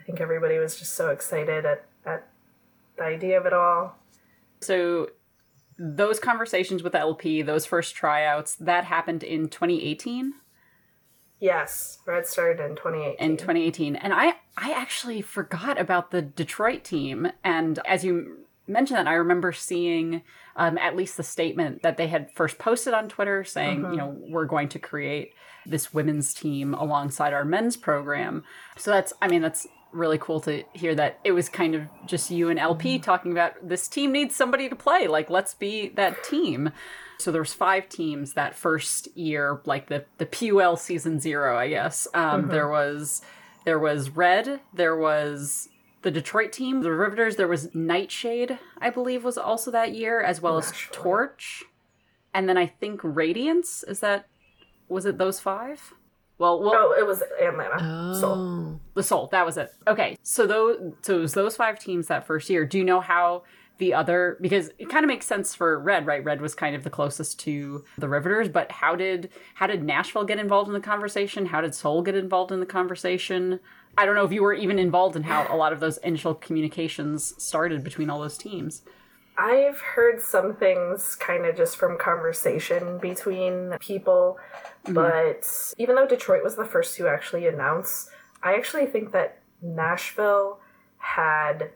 I think everybody was just so excited at, at the idea of it all. So those conversations with LP, those first tryouts, that happened in 2018. Yes, Red started in 2018. In 2018, and I I actually forgot about the Detroit team. And as you mentioned that, I remember seeing um, at least the statement that they had first posted on Twitter saying, you know, we're going to create this women's team alongside our men's program. So that's, I mean, that's really cool to hear that it was kind of just you and LP talking about this team needs somebody to play. Like, let's be that team. So there was five teams that first year, like the the PUL season zero, I guess. Um, There was there was Red, there was the Detroit team, the Riveters. There was Nightshade, I believe, was also that year, as well as. Torch, and then I think Radiance. Is that was it those five? Well, well, Oh, it was Atlanta. Oh. the Soul. That was it. Okay, so those so it was those five teams that first year. Do you know how the other because it kind of makes sense for Red, right? Red was kind of the closest to the Riveters, but how did how did Nashville get involved in the conversation? How did Soul get involved in the conversation? I don't know if you were even involved in how a lot of those initial communications started between all those teams. I've heard some things kind of just from conversation between people, mm-hmm. but even though Detroit was the first to actually announce, I actually think that Nashville had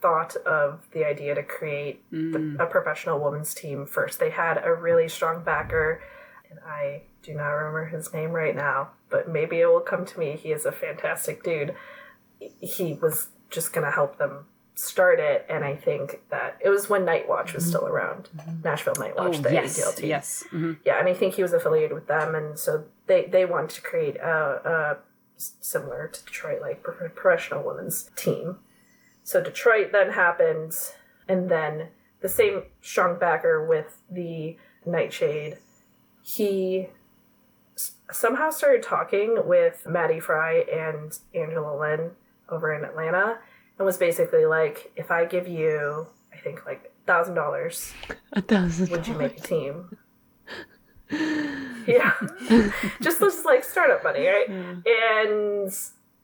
thought of the idea to create the, mm. a professional women's team first. They had a really strong backer, and I do not remember his name right now, but maybe it will come to me. He is a fantastic dude. He was just going to help them start it, and I think that it was when Night Watch was still around, Nashville Night Watch, the Oh, yes, AUDL team. yes. Mhm. Yeah, and I think he was affiliated with them, and so they they wanted to create a similar to Detroit like professional women's team. So Detroit then happened, and then the same strong backer with the Nightshade, he somehow started talking with Maddie Fry and Angela Lynn over in Atlanta, and was basically like, if I give you, I think like thousand dollars, A thousand. would you make a team? yeah, just this like startup money, right? And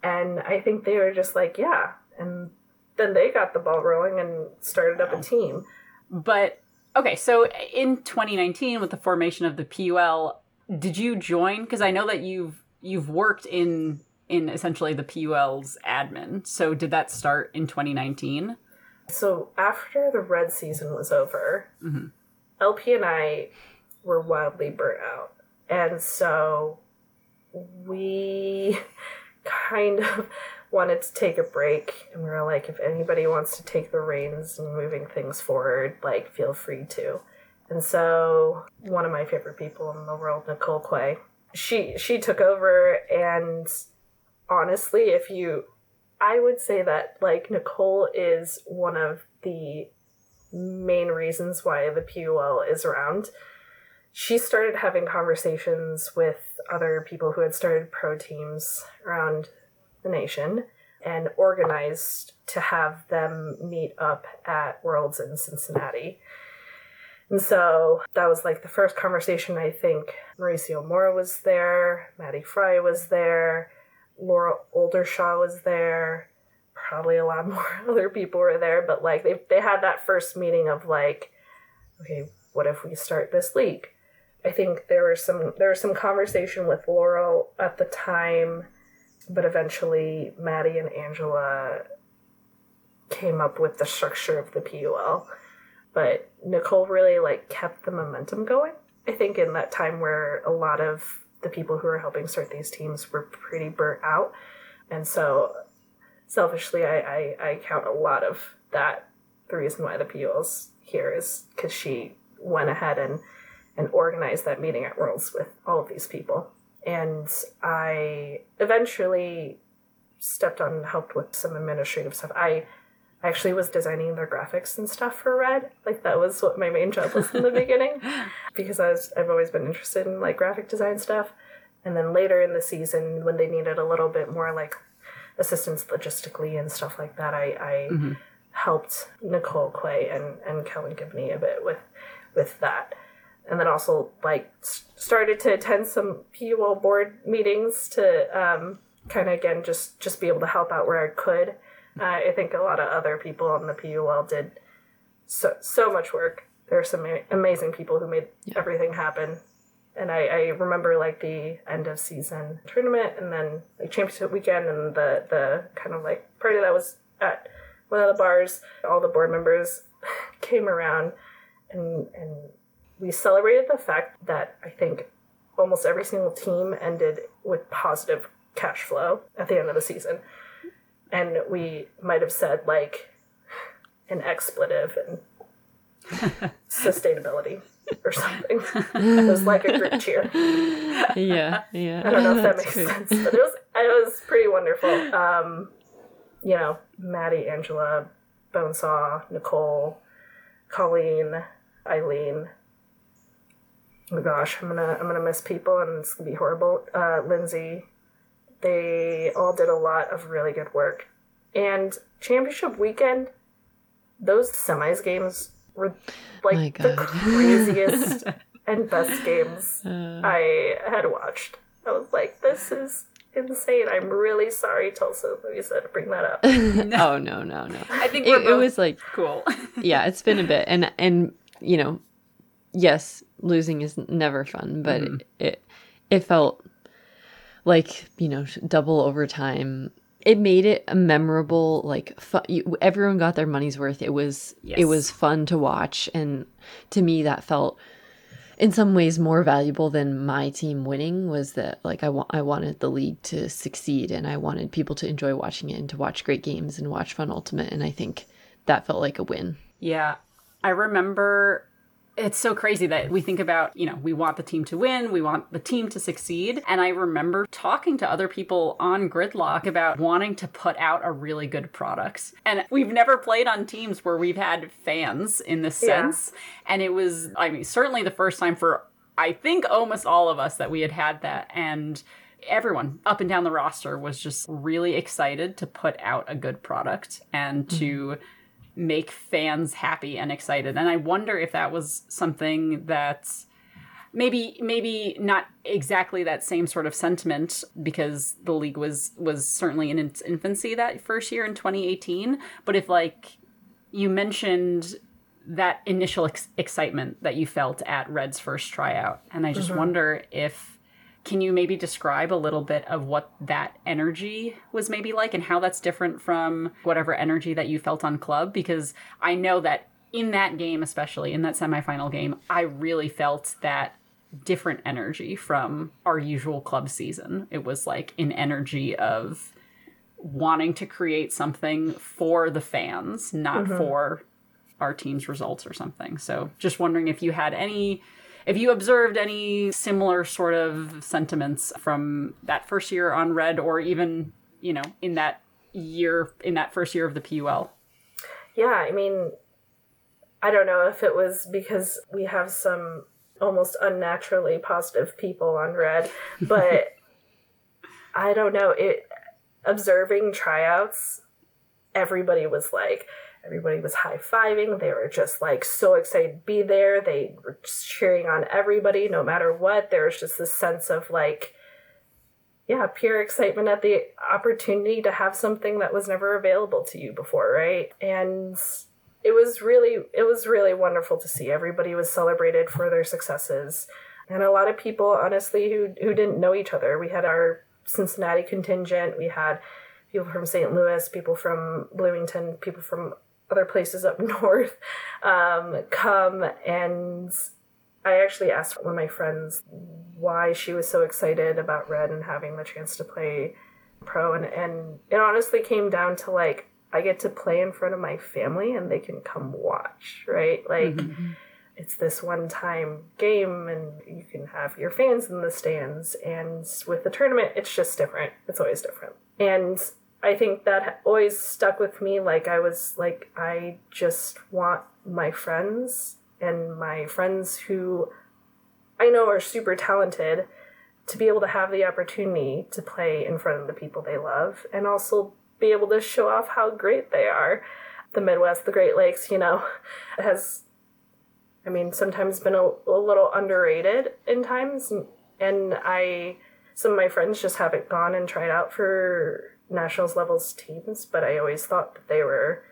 and I think they were just like, yeah, and then they got the ball rolling and started up a team. But okay, so in 2019, with the formation of the PUL, did you join? Because I know that you've you've worked in in essentially the PUL's admin. So did that start in 2019? So after the red season was over, mm-hmm. LP and I were wildly burnt out. And so we kind of wanted to take a break and we were like if anybody wants to take the reins and moving things forward like feel free to and so one of my favorite people in the world nicole quay she she took over and honestly if you i would say that like nicole is one of the main reasons why the pul is around she started having conversations with other people who had started pro teams around the nation and organized to have them meet up at Worlds in Cincinnati. And so that was like the first conversation. I think Mauricio Mora was there, Maddie Fry was there, Laura Oldershaw was there, probably a lot more other people were there, but like they, they had that first meeting of like, okay, what if we start this league? I think there was some there was some conversation with Laurel at the time, but eventually Maddie and Angela came up with the structure of the PUL. But Nicole really like kept the momentum going. I think in that time where a lot of the people who were helping start these teams were pretty burnt out. And so selfishly I, I, I count a lot of that the reason why the PUL's here is because she went ahead and and organized that meeting at Worlds with all of these people. And I eventually stepped on and helped with some administrative stuff. I actually was designing their graphics and stuff for Red. Like that was what my main job was in the beginning because I was I've always been interested in like graphic design stuff. And then later in the season when they needed a little bit more like assistance logistically and stuff like that, I, I helped Nicole Clay and, and Kellen Gibney a bit with with that and then also like started to attend some PUL board meetings to um, kind of again just just be able to help out where I could. Uh, I think a lot of other people on the PUL did so so much work. There are some amazing people who made everything happen. And I, I remember like the end of season tournament and then like championship weekend and the the kind of like party that was at one of the bars. All the board members came around and and we celebrated the fact that I think almost every single team ended with positive cash flow at the end of the season. And we might have said like an expletive and sustainability or something. It was like a group cheer. yeah, yeah. I don't know if that That's makes sense, but it was it was pretty wonderful. Um, you know, Maddie, Angela, Bonesaw, Nicole, Colleen, Eileen. Oh gosh, I'm gonna I'm gonna miss people and it's gonna be horrible. Uh, Lindsay, they all did a lot of really good work. And championship weekend, those semis games were like the craziest and best games Uh, I had watched. I was like, this is insane. I'm really sorry, Tulsa, Louisa, to bring that up. oh no, no, no. I think It, it was like cool. yeah, it's been a bit, and and you know, yes, losing is never fun, but Mm-hmm. it, it it felt like you know double overtime. It made it a memorable, like fu- you, everyone got their money's worth. It was it was fun to watch, and to me that felt in some ways more valuable than my team winning was that like I want I wanted the league to succeed and I wanted people to enjoy watching it and to watch great games and watch fun ultimate and I think that felt like a win. Yeah. I remember it's so crazy that we think about, you know, we want the team to win, we want the team to succeed. And I remember talking to other people on Gridlock about wanting to put out a really good product. And we've never played on teams where we've had fans in this Yeah. sense. And it was, I mean, certainly the first time for, I think, almost all of us that we had had that. And everyone up and down the roster was just really excited to put out a good product and to mm-hmm. Make fans happy and excited. And I wonder if that was something that maybe maybe not exactly that same sort of sentiment because the league was was certainly in its infancy that first year in 2018, but if like you mentioned that initial ex- excitement that you felt at Red's first tryout. And I just mm-hmm. wonder if can you maybe describe a little bit of what that energy was maybe like and how that's different from whatever energy that you felt on club because I know that in that game especially in that semifinal game I really felt that different energy from our usual club season. It was like an energy of wanting to create something for the fans, not mm-hmm. for our team's results or something. So just wondering if you had any if you observed any similar sort of sentiments from that first year on red or even, you know, in that year in that first year of the PUL. Yeah, I mean, I don't know if it was because we have some almost unnaturally positive people on red, but I don't know. It observing tryouts, everybody was like, everybody was high fiving. They were just like so excited to be there. They were cheering on everybody, no matter what. There was just this sense of like, yeah, pure excitement at the opportunity to have something that was never available to you before, right? And it was really it was really wonderful to see everybody was celebrated for their successes and a lot of people honestly who who didn't know each other we had our cincinnati contingent we had people from st louis people from bloomington people from other places up north um, come and i actually asked one of my friends why she was so excited about red and having the chance to play pro and, and it honestly came down to like I get to play in front of my family and they can come watch, right? Like it's this one time game and you can have your fans in the stands and with the tournament it's just different. It's always different. And I think that always stuck with me like I was like I just want my friends and my friends who I know are super talented to be able to have the opportunity to play in front of the people they love and also be able to show off how great they are. The Midwest, the Great Lakes, you know, has, I mean, sometimes been a, a little underrated in times. And, and I, some of my friends just haven't gone and tried out for nationals levels teams, but I always thought that they were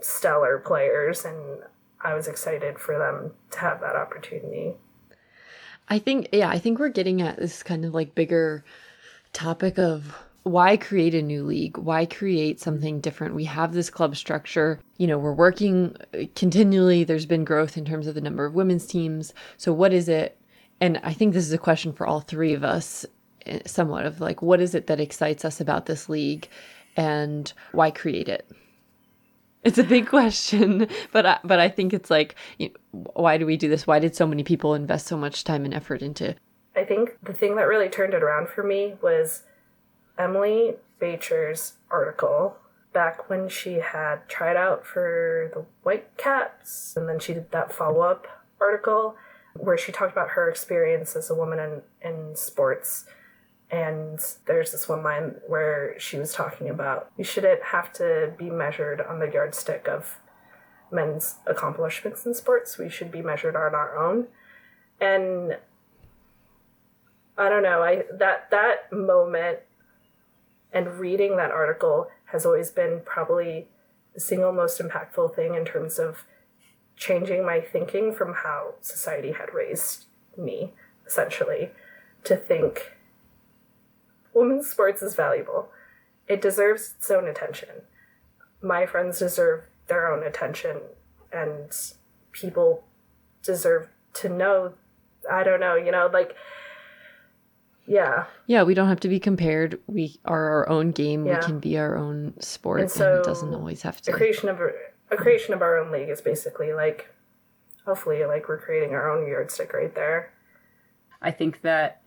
stellar players and I was excited for them to have that opportunity. I think, yeah, I think we're getting at this kind of like bigger topic of why create a new league? Why create something different? We have this club structure. You know, we're working uh, continually. There's been growth in terms of the number of women's teams. So, what is it? And I think this is a question for all three of us, somewhat of like, what is it that excites us about this league and why create it? It's a big question, but I, but I think it's like, you know, why do we do this? Why did so many people invest so much time and effort into? I think the thing that really turned it around for me was Emily Baecher's article back when she had tried out for the Whitecaps, and then she did that follow up article where she talked about her experience as a woman in, in sports. And there's this one line where she was talking about we shouldn't have to be measured on the yardstick of men's accomplishments in sports. We should be measured on our own. And I don't know, I that that moment and reading that article has always been probably the single most impactful thing in terms of changing my thinking from how society had raised me, essentially, to think women's sports is valuable. It deserves its own attention. My friends deserve their own attention, and people deserve to know. I don't know, you know, like, yeah. Yeah, we don't have to be compared. We are our own game. Yeah. We can be our own sport, And and, so it doesn't always have the to. creation of a, a creation of our own league is basically like hopefully like we're creating our own yardstick right there I think that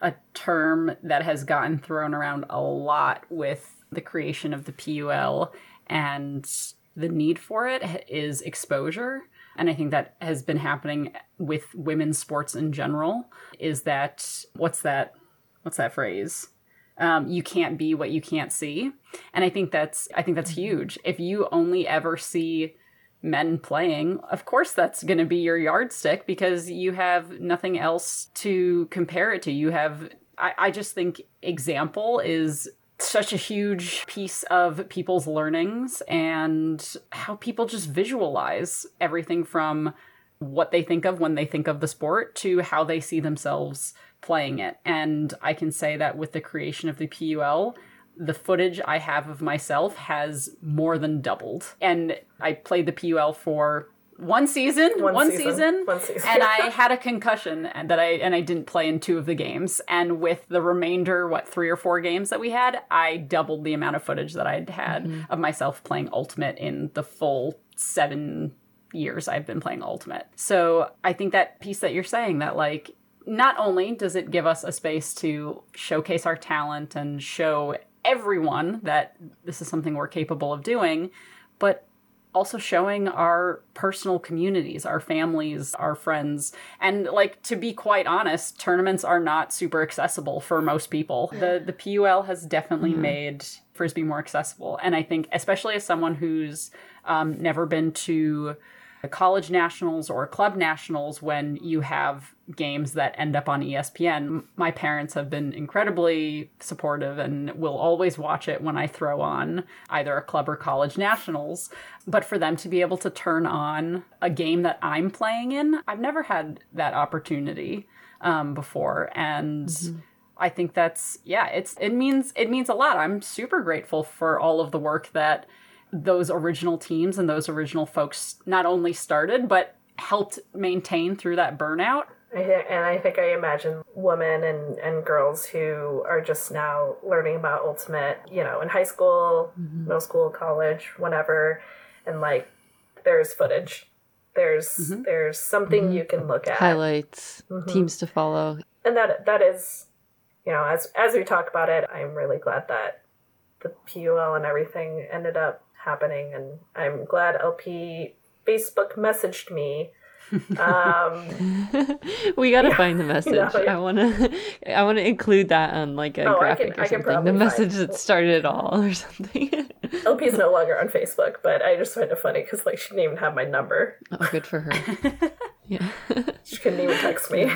a term that has gotten thrown around a lot with the creation of the PUL and the need for it is exposure. And I think that has been happening with women's sports in general. Is that what's that? What's that phrase? Um, you can't be what you can't see, and I think that's I think that's huge. If you only ever see men playing, of course that's going to be your yardstick because you have nothing else to compare it to. You have, I, I just think example is such a huge piece of people's learnings and how people just visualize everything from what they think of when they think of the sport to how they see themselves playing it. And I can say that with the creation of the PUL, the footage I have of myself has more than doubled. And I played the PUL for one season, one, One season, season, one season. and I had a concussion and that I and I didn't play in two of the games. And with the remainder, what three or four games that we had, I doubled the amount of footage that I'd had mm-hmm. of myself playing Ultimate in the full seven years I've been playing Ultimate. So I think that piece that you're saying that like not only does it give us a space to showcase our talent and show everyone that this is something we're capable of doing, but also showing our personal communities, our families, our friends. And like to be quite honest, tournaments are not super accessible for most people. The the PUL has definitely made frisbee more accessible. And I think especially as someone who's um, never been to college nationals or club nationals when you have games that end up on ESPN. My parents have been incredibly supportive and will always watch it when I throw on either a club or college nationals. But for them to be able to turn on a game that I'm playing in, I've never had that opportunity um, before. And I think that's yeah, it's it means it means a lot. I'm super grateful for all of the work that those original teams and those original folks not only started but helped maintain through that burnout. I thi- and I think I imagine women and, and girls who are just now learning about Ultimate, you know, in high school, mm-hmm. middle school, college, whenever, and like there's footage. There's mm-hmm. there's something mm-hmm. you can look at. Highlights, teams to follow. and that that is you know as as we talk about it i'm really glad that the pul and everything ended up happening and i'm glad lp facebook messaged me um we gotta find the message. yeah. I wanna, I wanna include that on like a Oh, I graphic can- or I can something. The message that started it all or something. lp is no longer on facebook but i just find it funny because like she didn't even have my number oh, good for her. Yeah. she couldn't even text me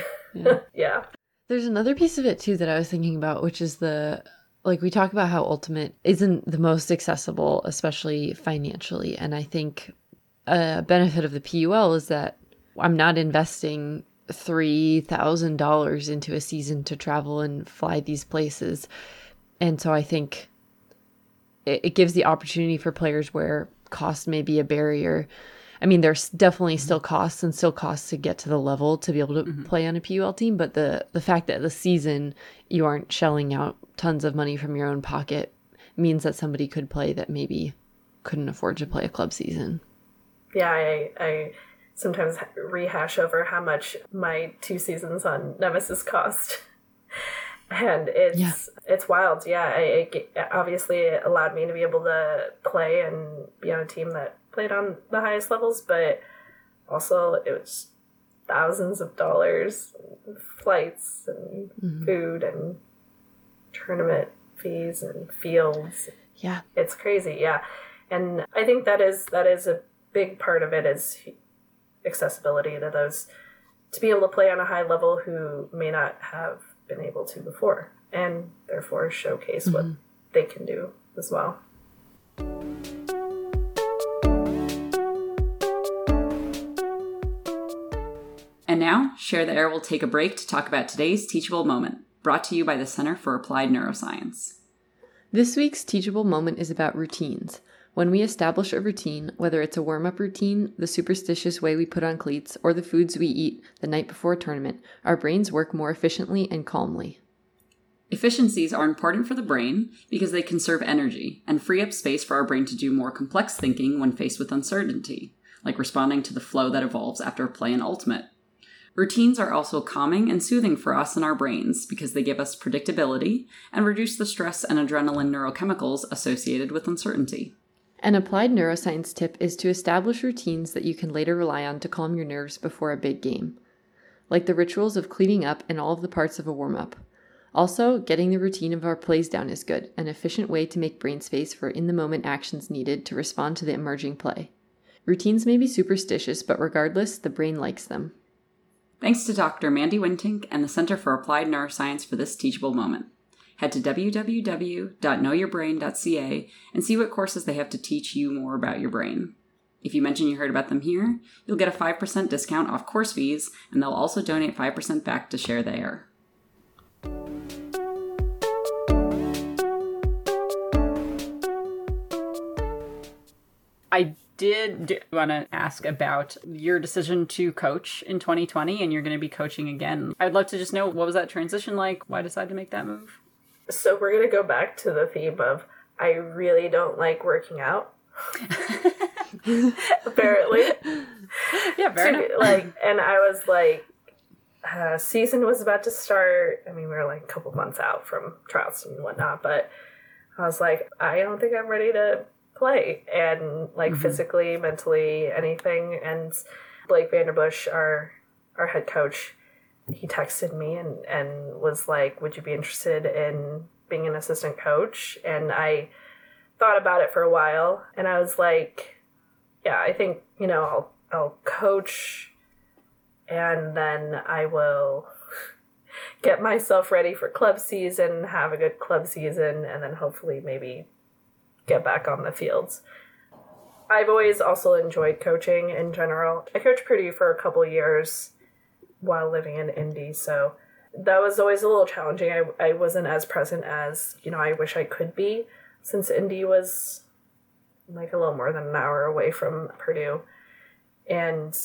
yeah There's another piece of it too that I was thinking about, which is the like we talk about how Ultimate isn't the most accessible, especially financially. And I think a benefit of the PUL is that I'm not investing three thousand dollars into a season to travel and fly these places. And so I think it, it gives the opportunity for players where cost may be a barrier. I mean, there's definitely mm-hmm. still costs and still costs to get to the level to be able to mm-hmm. play on a PUL team, but the the fact that the season you aren't shelling out tons of money from your own pocket means that somebody could play that maybe couldn't afford to play a club season. yeah i i sometimes rehash over how much my two seasons on nemesis cost and it's Yeah. it's wild yeah I, it obviously it allowed me to be able to play and be on a team that played on the highest levels but also it was thousands of dollars flights and mm-hmm. food and tournament fees and fields. Yeah. it's crazy yeah. And i think that is that is a big part of it is accessibility to those to be able to play on a high level who may not have been able to before and therefore showcase what mm-hmm. they can do as well And now, Share the Air will take a break to talk about today's teachable moment, brought to you by the Center for Applied Neuroscience. This week's teachable moment is about routines. When we establish a routine, whether it's a warm up routine, the superstitious way we put on cleats, or the foods we eat the night before a tournament, our brains work more efficiently and calmly. Efficiencies are important for the brain because they conserve energy and free up space for our brain to do more complex thinking when faced with uncertainty, like responding to the flow that evolves after a play in Ultimate. Routines are also calming and soothing for us and our brains because they give us predictability and reduce the stress and adrenaline neurochemicals associated with uncertainty. An applied neuroscience tip is to establish routines that you can later rely on to calm your nerves before a big game, like the rituals of cleaning up and all of the parts of a warm up. Also, getting the routine of our plays down is good, an efficient way to make brain space for in the moment actions needed to respond to the emerging play. Routines may be superstitious, but regardless, the brain likes them. Thanks to Dr. Mandy Wintink and the Center for Applied Neuroscience for this teachable moment. head to www.knowyourbrain.ca and see what courses they have to teach you more about your brain. If you mention you heard about them here, you'll get a 5% discount off course fees, and they'll also donate 5% back to Share the Air. I did want to ask about your decision to coach in 2020 and you're going to be coaching again. I'd love to just know what was that transition like? Why decide to make that move? So we're gonna go back to the theme of I really don't like working out. Apparently, Yeah, fair like, and I was like, uh, season was about to start. I mean, we were like a couple months out from trials and whatnot, but I was like, I don't think I'm ready to play, and like mm-hmm. physically, mentally, anything. And Blake Vanderbush, our our head coach, he texted me and and was like, "Would you be interested in being an assistant coach?" And I thought about it for a while, and I was like, "Yeah, I think you know I'll I'll coach, and then I will." Get myself ready for club season, have a good club season, and then hopefully maybe get back on the fields. I've always also enjoyed coaching in general. I coached Purdue for a couple years while living in Indy, so that was always a little challenging. I, I wasn't as present as, you know, I wish I could be since Indy was like a little more than an hour away from Purdue. And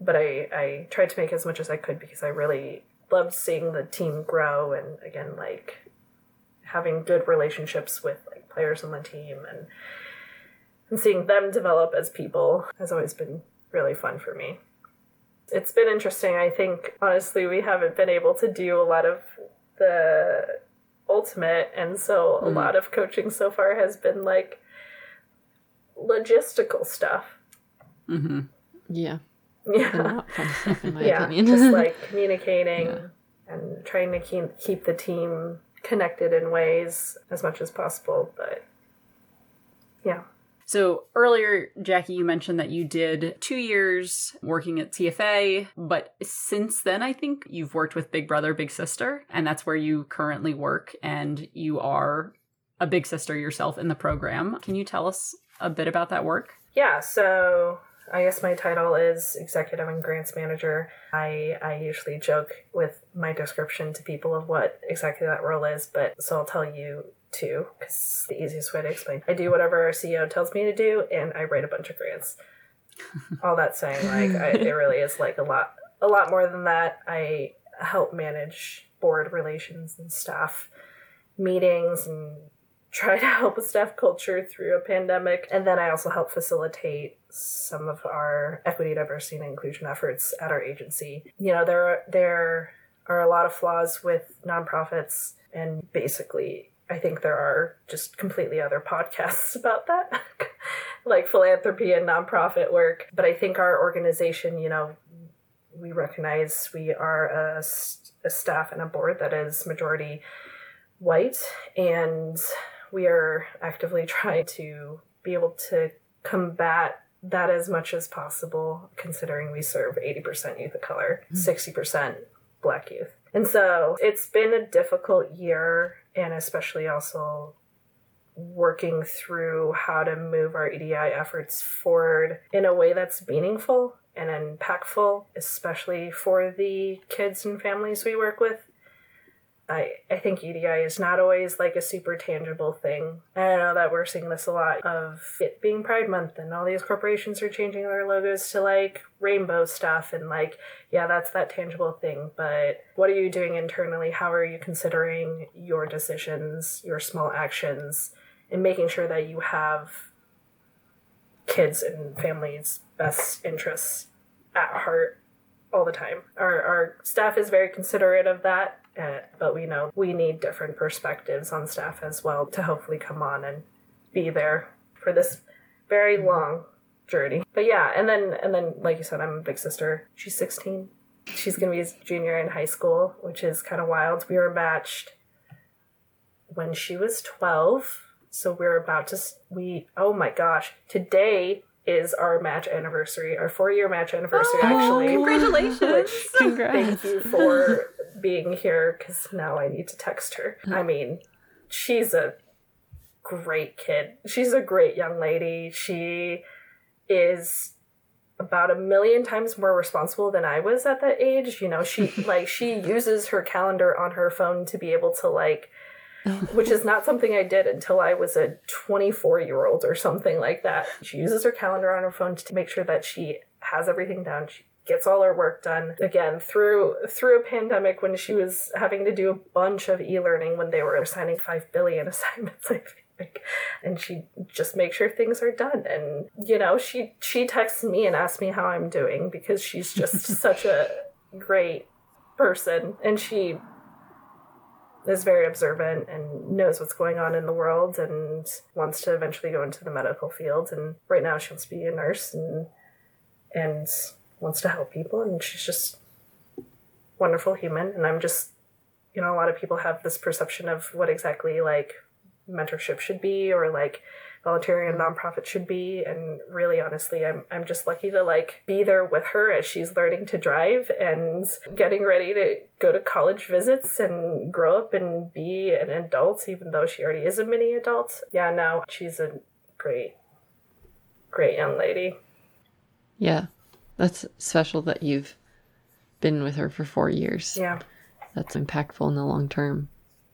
but I, I tried to make as much as I could because I really loved seeing the team grow and again like having good relationships with like players on the team and and seeing them develop as people has always been really fun for me. It's been interesting. I think honestly we haven't been able to do a lot of the ultimate and so a mm-hmm. lot of coaching so far has been like logistical stuff. Mm-hmm. Yeah. Yeah. Stuff, in my yeah, opinion. just like communicating and trying to keep keep the team connected in ways as much as possible. But yeah, So earlier, Jackie, you mentioned that you did two years working at TFA, but since then, I think you've worked with Big Brother, Big Sister, and that's where you currently work, and you are a big sister yourself in the program. Can you tell us a bit about that work? yeah. So I guess my title is executive and grants manager. I I usually joke with my description to people of what exactly that role is, but so I'll tell you too, because it's the easiest way to explain. I do whatever our CEO tells me to do, and I write a bunch of grants. All that saying, like, I, it really is like a lot, a lot more than that. I help manage board relations and staff meetings and try to help with staff culture through a pandemic. And then I also help facilitate some of our equity, diversity, and inclusion efforts at our agency. You know, there are, there are a lot of flaws with nonprofits, and basically, I think there are just completely other podcasts about that, like philanthropy and nonprofit work. But I think our organization, you know, we recognize we are a, a staff and a board that is majority white, and we are actively trying to be able to combat that as much as possible, considering we serve 80% youth of color, hmm. 60% black youth. And so it's been a difficult year, and especially also working through how to move our EDI efforts forward in a way that's meaningful and impactful, especially for the kids and families we work with. I, I think EDI is not always like a super tangible thing. I know that we're seeing this a lot of it being Pride Month and all these corporations are changing their logos to like rainbow stuff and like, yeah, that's that tangible thing. But what are you doing internally? How are you considering your decisions, your small actions, and making sure that you have kids and families' best interests at heart all the time. Our, our staff is very considerate of that, uh, but we know we need different perspectives on staff as well to hopefully come on and be there for this very long journey. But yeah, and then and then like you said, I'm a big sister. She's 16. She's gonna be a junior in high school, which is kind of wild. We were matched when she was 12, so we're about to we. Oh my gosh, today is our match anniversary, our four year match anniversary. actually, Congratulations! Thank you for being here because now I need to text her. I mm. mean, she's a great kid. She's a great young lady. She is about a million times more responsible than I was at that age. You know, she like she uses her calendar on her phone to be able to like oh. which is not something I did until I was a 24 year old or something like that. She uses her calendar on her phone to make sure that she has everything down. She gets all her work done again through through a pandemic when she was having to do a bunch of e-learning when they were assigning 5 billion assignments I think. And she just makes sure things are done. And you know she she texts me and asks me how I'm doing because she's just such a great person. And she is very observant and knows what's going on in the world and wants to eventually go into the medical field. And right now she wants to be a nurse and and wants to help people and she's just wonderful human and I'm just you know a lot of people have this perception of what exactly like mentorship should be or like volunteering and nonprofit should be and really honestly I'm I'm just lucky to like be there with her as she's learning to drive and getting ready to go to college visits and grow up and be an adult even though she already is a mini adult. Yeah, now she's a great great young lady. Yeah. That's special that you've been with her for 4 years. Yeah. That's impactful in the long term.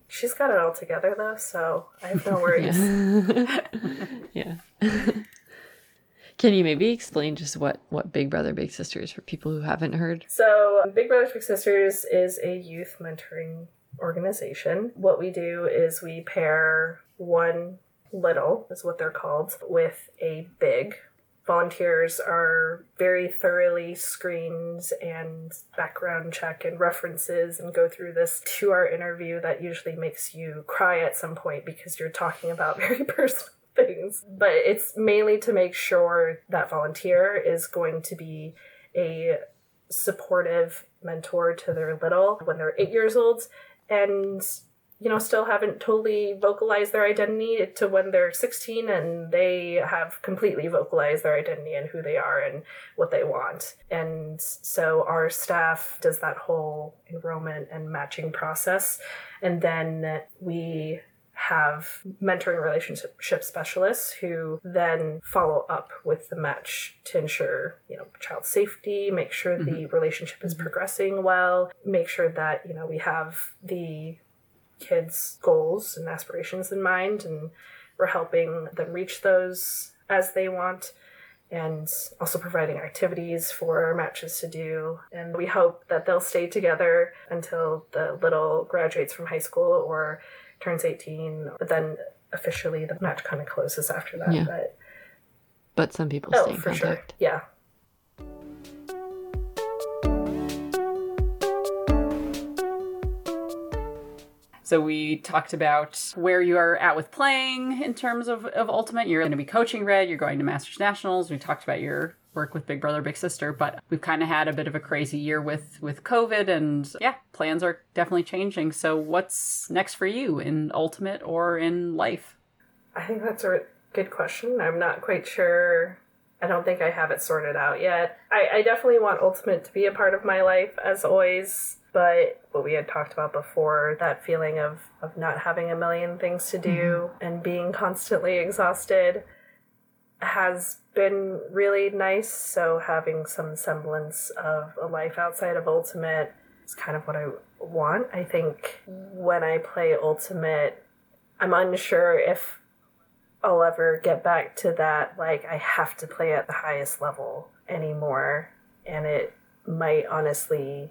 She's got it all together though, so I have no worries. Yeah. Can you maybe explain just what what Big Brother Big Sister is for people who haven't heard? So, Big Brother Big Sisters is a youth mentoring organization. What we do is we pair one little, is what they're called, with a big. Volunteers are very thoroughly screened and background check and references and go through this two hour interview that usually makes you cry at some point because you're talking about very personal things. But it's mainly to make sure that volunteer is going to be a supportive mentor to their little when they're eight years old and you know still haven't totally vocalized their identity to when they're 16 and they have completely vocalized their identity and who they are and what they want. And so our staff does that whole enrollment and matching process. And then we have mentoring relationship specialists who then follow up with the match to ensure you know child safety make sure the mm-hmm. relationship is mm-hmm. progressing well make sure that you know we have the kids goals and aspirations in mind and we're helping them reach those as they want and also providing activities for our matches to do. And we hope that they'll stay together until the little graduates from high school or turns 18. But then officially the match kind of closes after that. Yeah. But But some people oh, stay in for sure. contact. Yeah. So we talked about where you are at with playing in terms of, of Ultimate. You're going to be coaching Red. You're going to Masters Nationals. We talked about your work with Big Brother Big Sister, but we've kind of had a bit of a crazy year with with COVID, and yeah, plans are definitely changing. So what's next for you in Ultimate or in life? I think that's a good question. I'm not quite sure. I don't think I have it sorted out yet. I, I definitely want Ultimate to be a part of my life, as always. But what we had talked about before, that feeling of, of not having a million things to do mm-hmm. and being constantly exhausted has been really nice. So having some semblance of a life outside of Ultimate is kind of what I want. I think when I play Ultimate, I'm unsure if I'll ever get back to that, like, I have to play at the highest level anymore. And it might honestly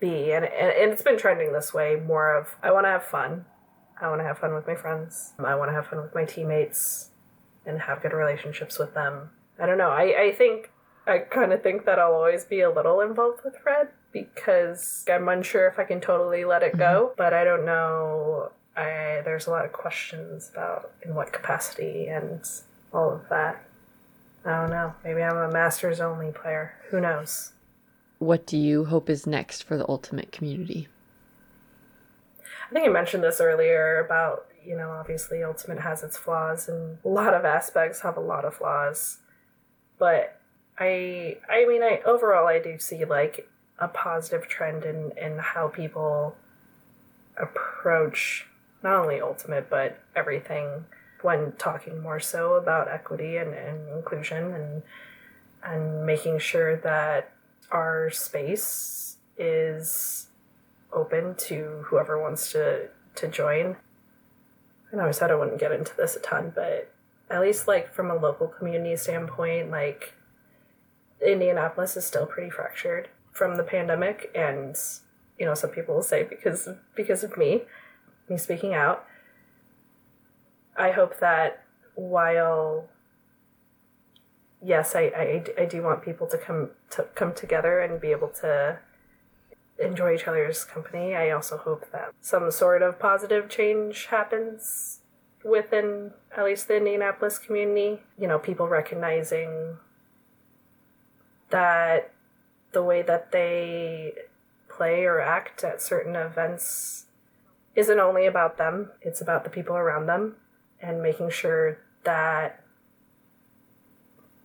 be, and, and, and it's been trending this way more of, I want to have fun. I want to have fun with my friends. I want to have fun with my teammates and have good relationships with them. I don't know. I, I think, I kind of think that I'll always be a little involved with Red because I'm unsure if I can totally let it go, mm-hmm. but I don't know I there's a lot of questions about in what capacity and all of that. I don't know. Maybe I'm a masters only player. Who knows? What do you hope is next for the Ultimate community? I think I mentioned this earlier about, you know, obviously Ultimate has its flaws and a lot of aspects have a lot of flaws. But I I mean I overall I do see like a positive trend in, in how people approach not only Ultimate, but everything when talking more so about equity and, and inclusion and and making sure that our space is open to whoever wants to to join. I know I said I wouldn't get into this a ton, but at least like from a local community standpoint, like Indianapolis is still pretty fractured from the pandemic and you know some people will say because because of me me speaking out i hope that while yes I, I i do want people to come to come together and be able to enjoy each other's company. I also hope that some sort of positive change happens within at least the indianapolis community. You know people recognizing that the way that they play or act at certain events isn't only about them, it's about the people around them and making sure that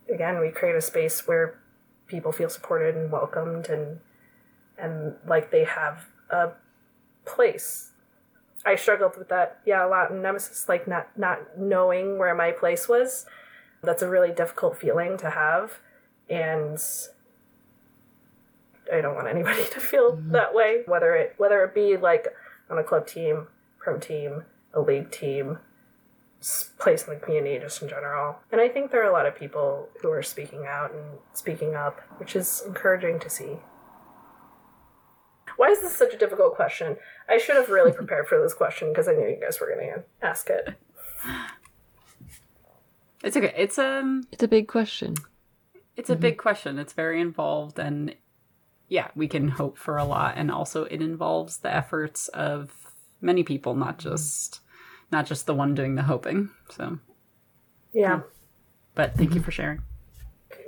again we create a space where people feel supported and welcomed and and like they have a place. I struggled with that, yeah, a lot in Nemesis, like not not knowing where my place was. That's a really difficult feeling to have. And I don't want anybody to feel mm-hmm. that way. Whether it whether it be like on a club team, pro team, a league team, place in the community just in general. And I think there are a lot of people who are speaking out and speaking up, which is encouraging to see. Why is this such a difficult question? I should have really prepared for this question because I knew you guys were going to ask it. It's okay. It's um it's a big question. It's a mm-hmm. big question. It's very involved and yeah, we can hope for a lot and also it involves the efforts of many people, not mm-hmm. just not just the one doing the hoping. So Yeah. But thank you for sharing.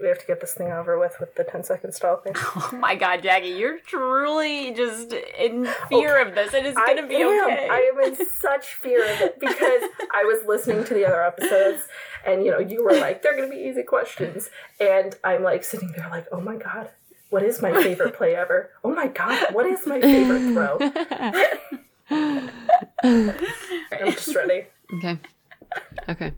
We have to get this thing over with with the 10 second stall thing. Oh my god, Jackie, you're truly just in fear okay. of this. It is going to be am. okay. I am in such fear of it because I was listening to the other episodes and you know, you were like, they're going to be easy questions. And I'm like sitting there like, oh my god, what is my favorite play ever? Oh my god, what is my favorite throw? I'm just ready. Okay. Okay.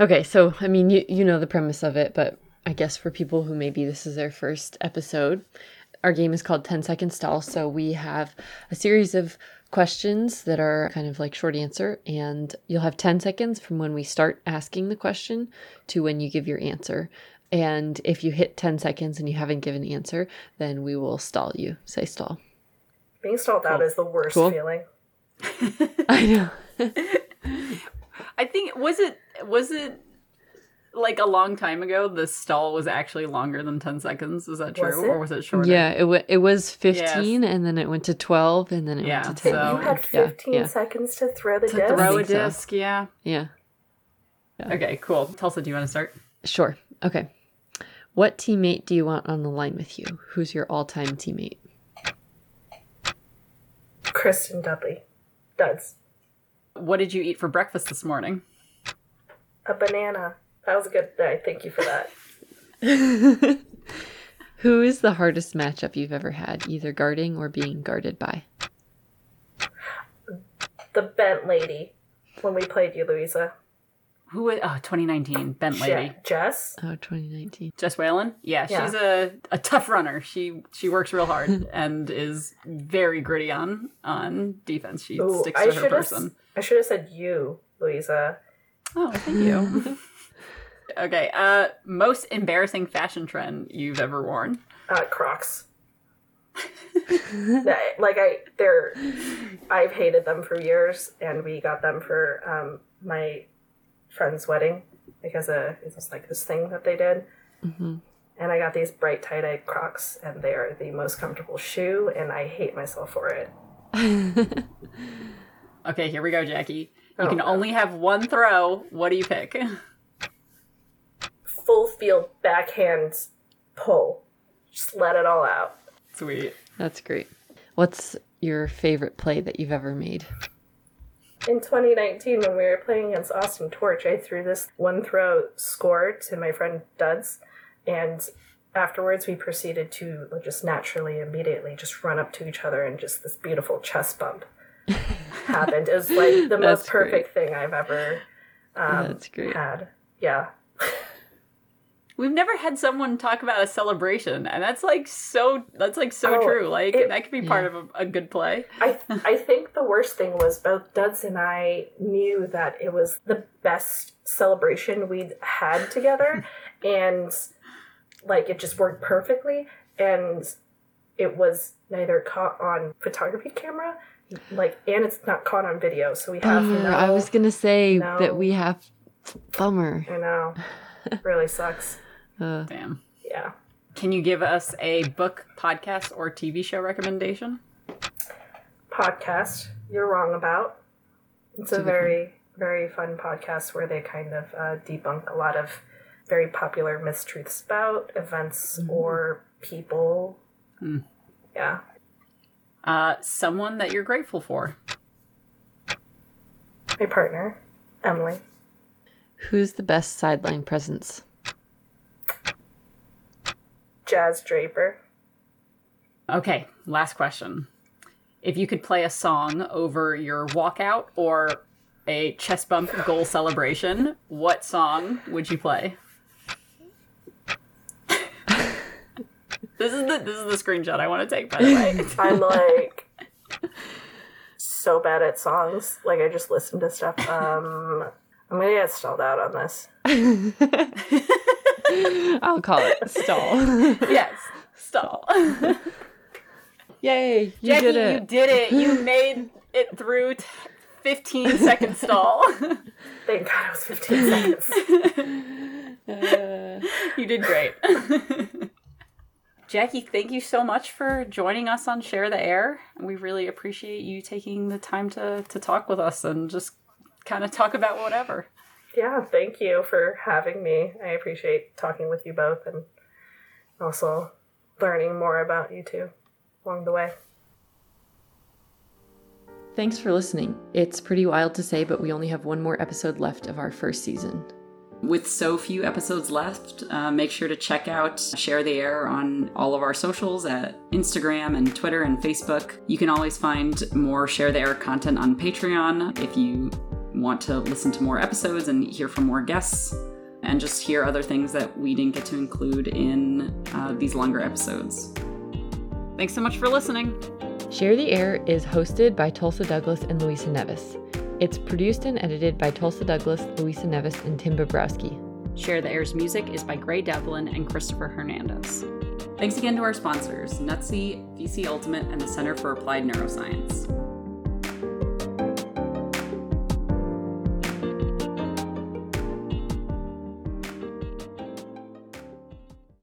Okay, so I mean you you know the premise of it, but I guess for people who maybe this is their first episode, our game is called 10 second stall. So we have a series of questions that are kind of like short answer, and you'll have 10 seconds from when we start asking the question to when you give your answer. And if you hit 10 seconds and you haven't given an answer, then we will stall you. Say stall. Being stalled cool. out is the worst cool. feeling. I know. I think was it was it like a long time ago the stall was actually longer than 10 seconds is that true was or was it shorter yeah it, w- it was 15 yes. and then it went to 12 and then it yeah, went to 10 so, you had 15 yeah, seconds to throw the to disc throw a disc so. yeah. yeah yeah okay cool tulsa do you want to start sure okay what teammate do you want on the line with you? Who's your all time teammate? Kristen Dudley. Duds. What did you eat for breakfast this morning? A banana. That was a good day. Thank you for that. Who is the hardest matchup you've ever had, either guarding or being guarded by? The bent lady when we played you, Louisa. Who was oh 2019 Bent Lady Jess? Oh 2019 Jess Whalen? Yeah, yeah, she's a, a tough runner. She she works real hard and is very gritty on on defense. She Ooh, sticks to I her person. I should have said you Louisa. Oh thank you. Okay uh most embarrassing fashion trend you've ever worn? Uh Crocs. Like I they're I've hated them for years and we got them for um my friend's wedding because uh, it was like this thing that they did. Mm-hmm. And I got these bright tie dye Crocs, and they are the most comfortable shoe, and I hate myself for it. okay, here we go, Jackie. You oh, can no. only have one throw. What do you pick? Full field backhand pull. Just let it all out. Sweet. That's great. What's your favorite play that you've ever made? In 2019, when we were playing against Austin Torch, I threw this one throw score to my friend Duds, and afterwards we proceeded to just naturally, immediately, just run up to each other and just this beautiful chest bump. happened. It was like the most That's great. perfect thing I've ever um, had. Yeah. We've never had someone talk about a celebration, and that's like so. That's like so Oh, true. Like it- that could be part of a, a good play. I I think the worst thing was both Duds and I knew that it was the best celebration we'd had together, and like it just worked perfectly, and it was neither caught on photography camera, like, and it's not caught on video, so we have Bummer. no. I was gonna say no. that we have bummer. I know, really sucks. Uh, Damn. Yeah. Can you give us a book, podcast, or TV show recommendation? podcast you're wrong about. It's a a very, very fun podcast where they kind of uh, debunk a lot of very popular mistruths about events or people. Yeah. Uh, someone that you're grateful for. My partner, Emily. who's the best sideline presence? Jazz Draper. Okay, last question. If you could play a song over your walkout or a chest bump goal celebration, what song would you play? this is the this is the screenshot I want to take by the way. I'm like so bad at songs. Like I just listen to stuff. Um I'm gonna get stalled out on this. I'll call it stall. yes. Stall. Yay! You Jackie, did it. you did it. You made it through t- 15 second stall. Thank God it was 15 seconds. You did great. Jackie, thank you so much for joining us on Share the Air. We really appreciate you taking the time to, to talk with us and just kind of talk about whatever. Yeah, thank you for having me. I appreciate talking with you both and also learning more about you two along the way. Thanks for listening. It's pretty wild to say, but we only have one more episode left of our first season. With so few episodes left, uh, make sure to check out Share the Air on all of our socials at Instagram and Twitter and Facebook. You can always find more Share the Air content on Patreon if you want to listen to more episodes and hear from more guests and just hear other things that we didn't get to include in uh, these longer episodes. Thanks so much for listening. Share the Air is hosted by Tulsa Douglas and Louisa Nevis. It's produced and edited by Tulsa Douglas, Louisa Nevis, and Tim Bobrowski. Share the Air's music is by Gray Devlin and Christopher Hernandez. Thanks again to our sponsors, NUTC, VC Ultimate, and the Center for Applied Neuroscience.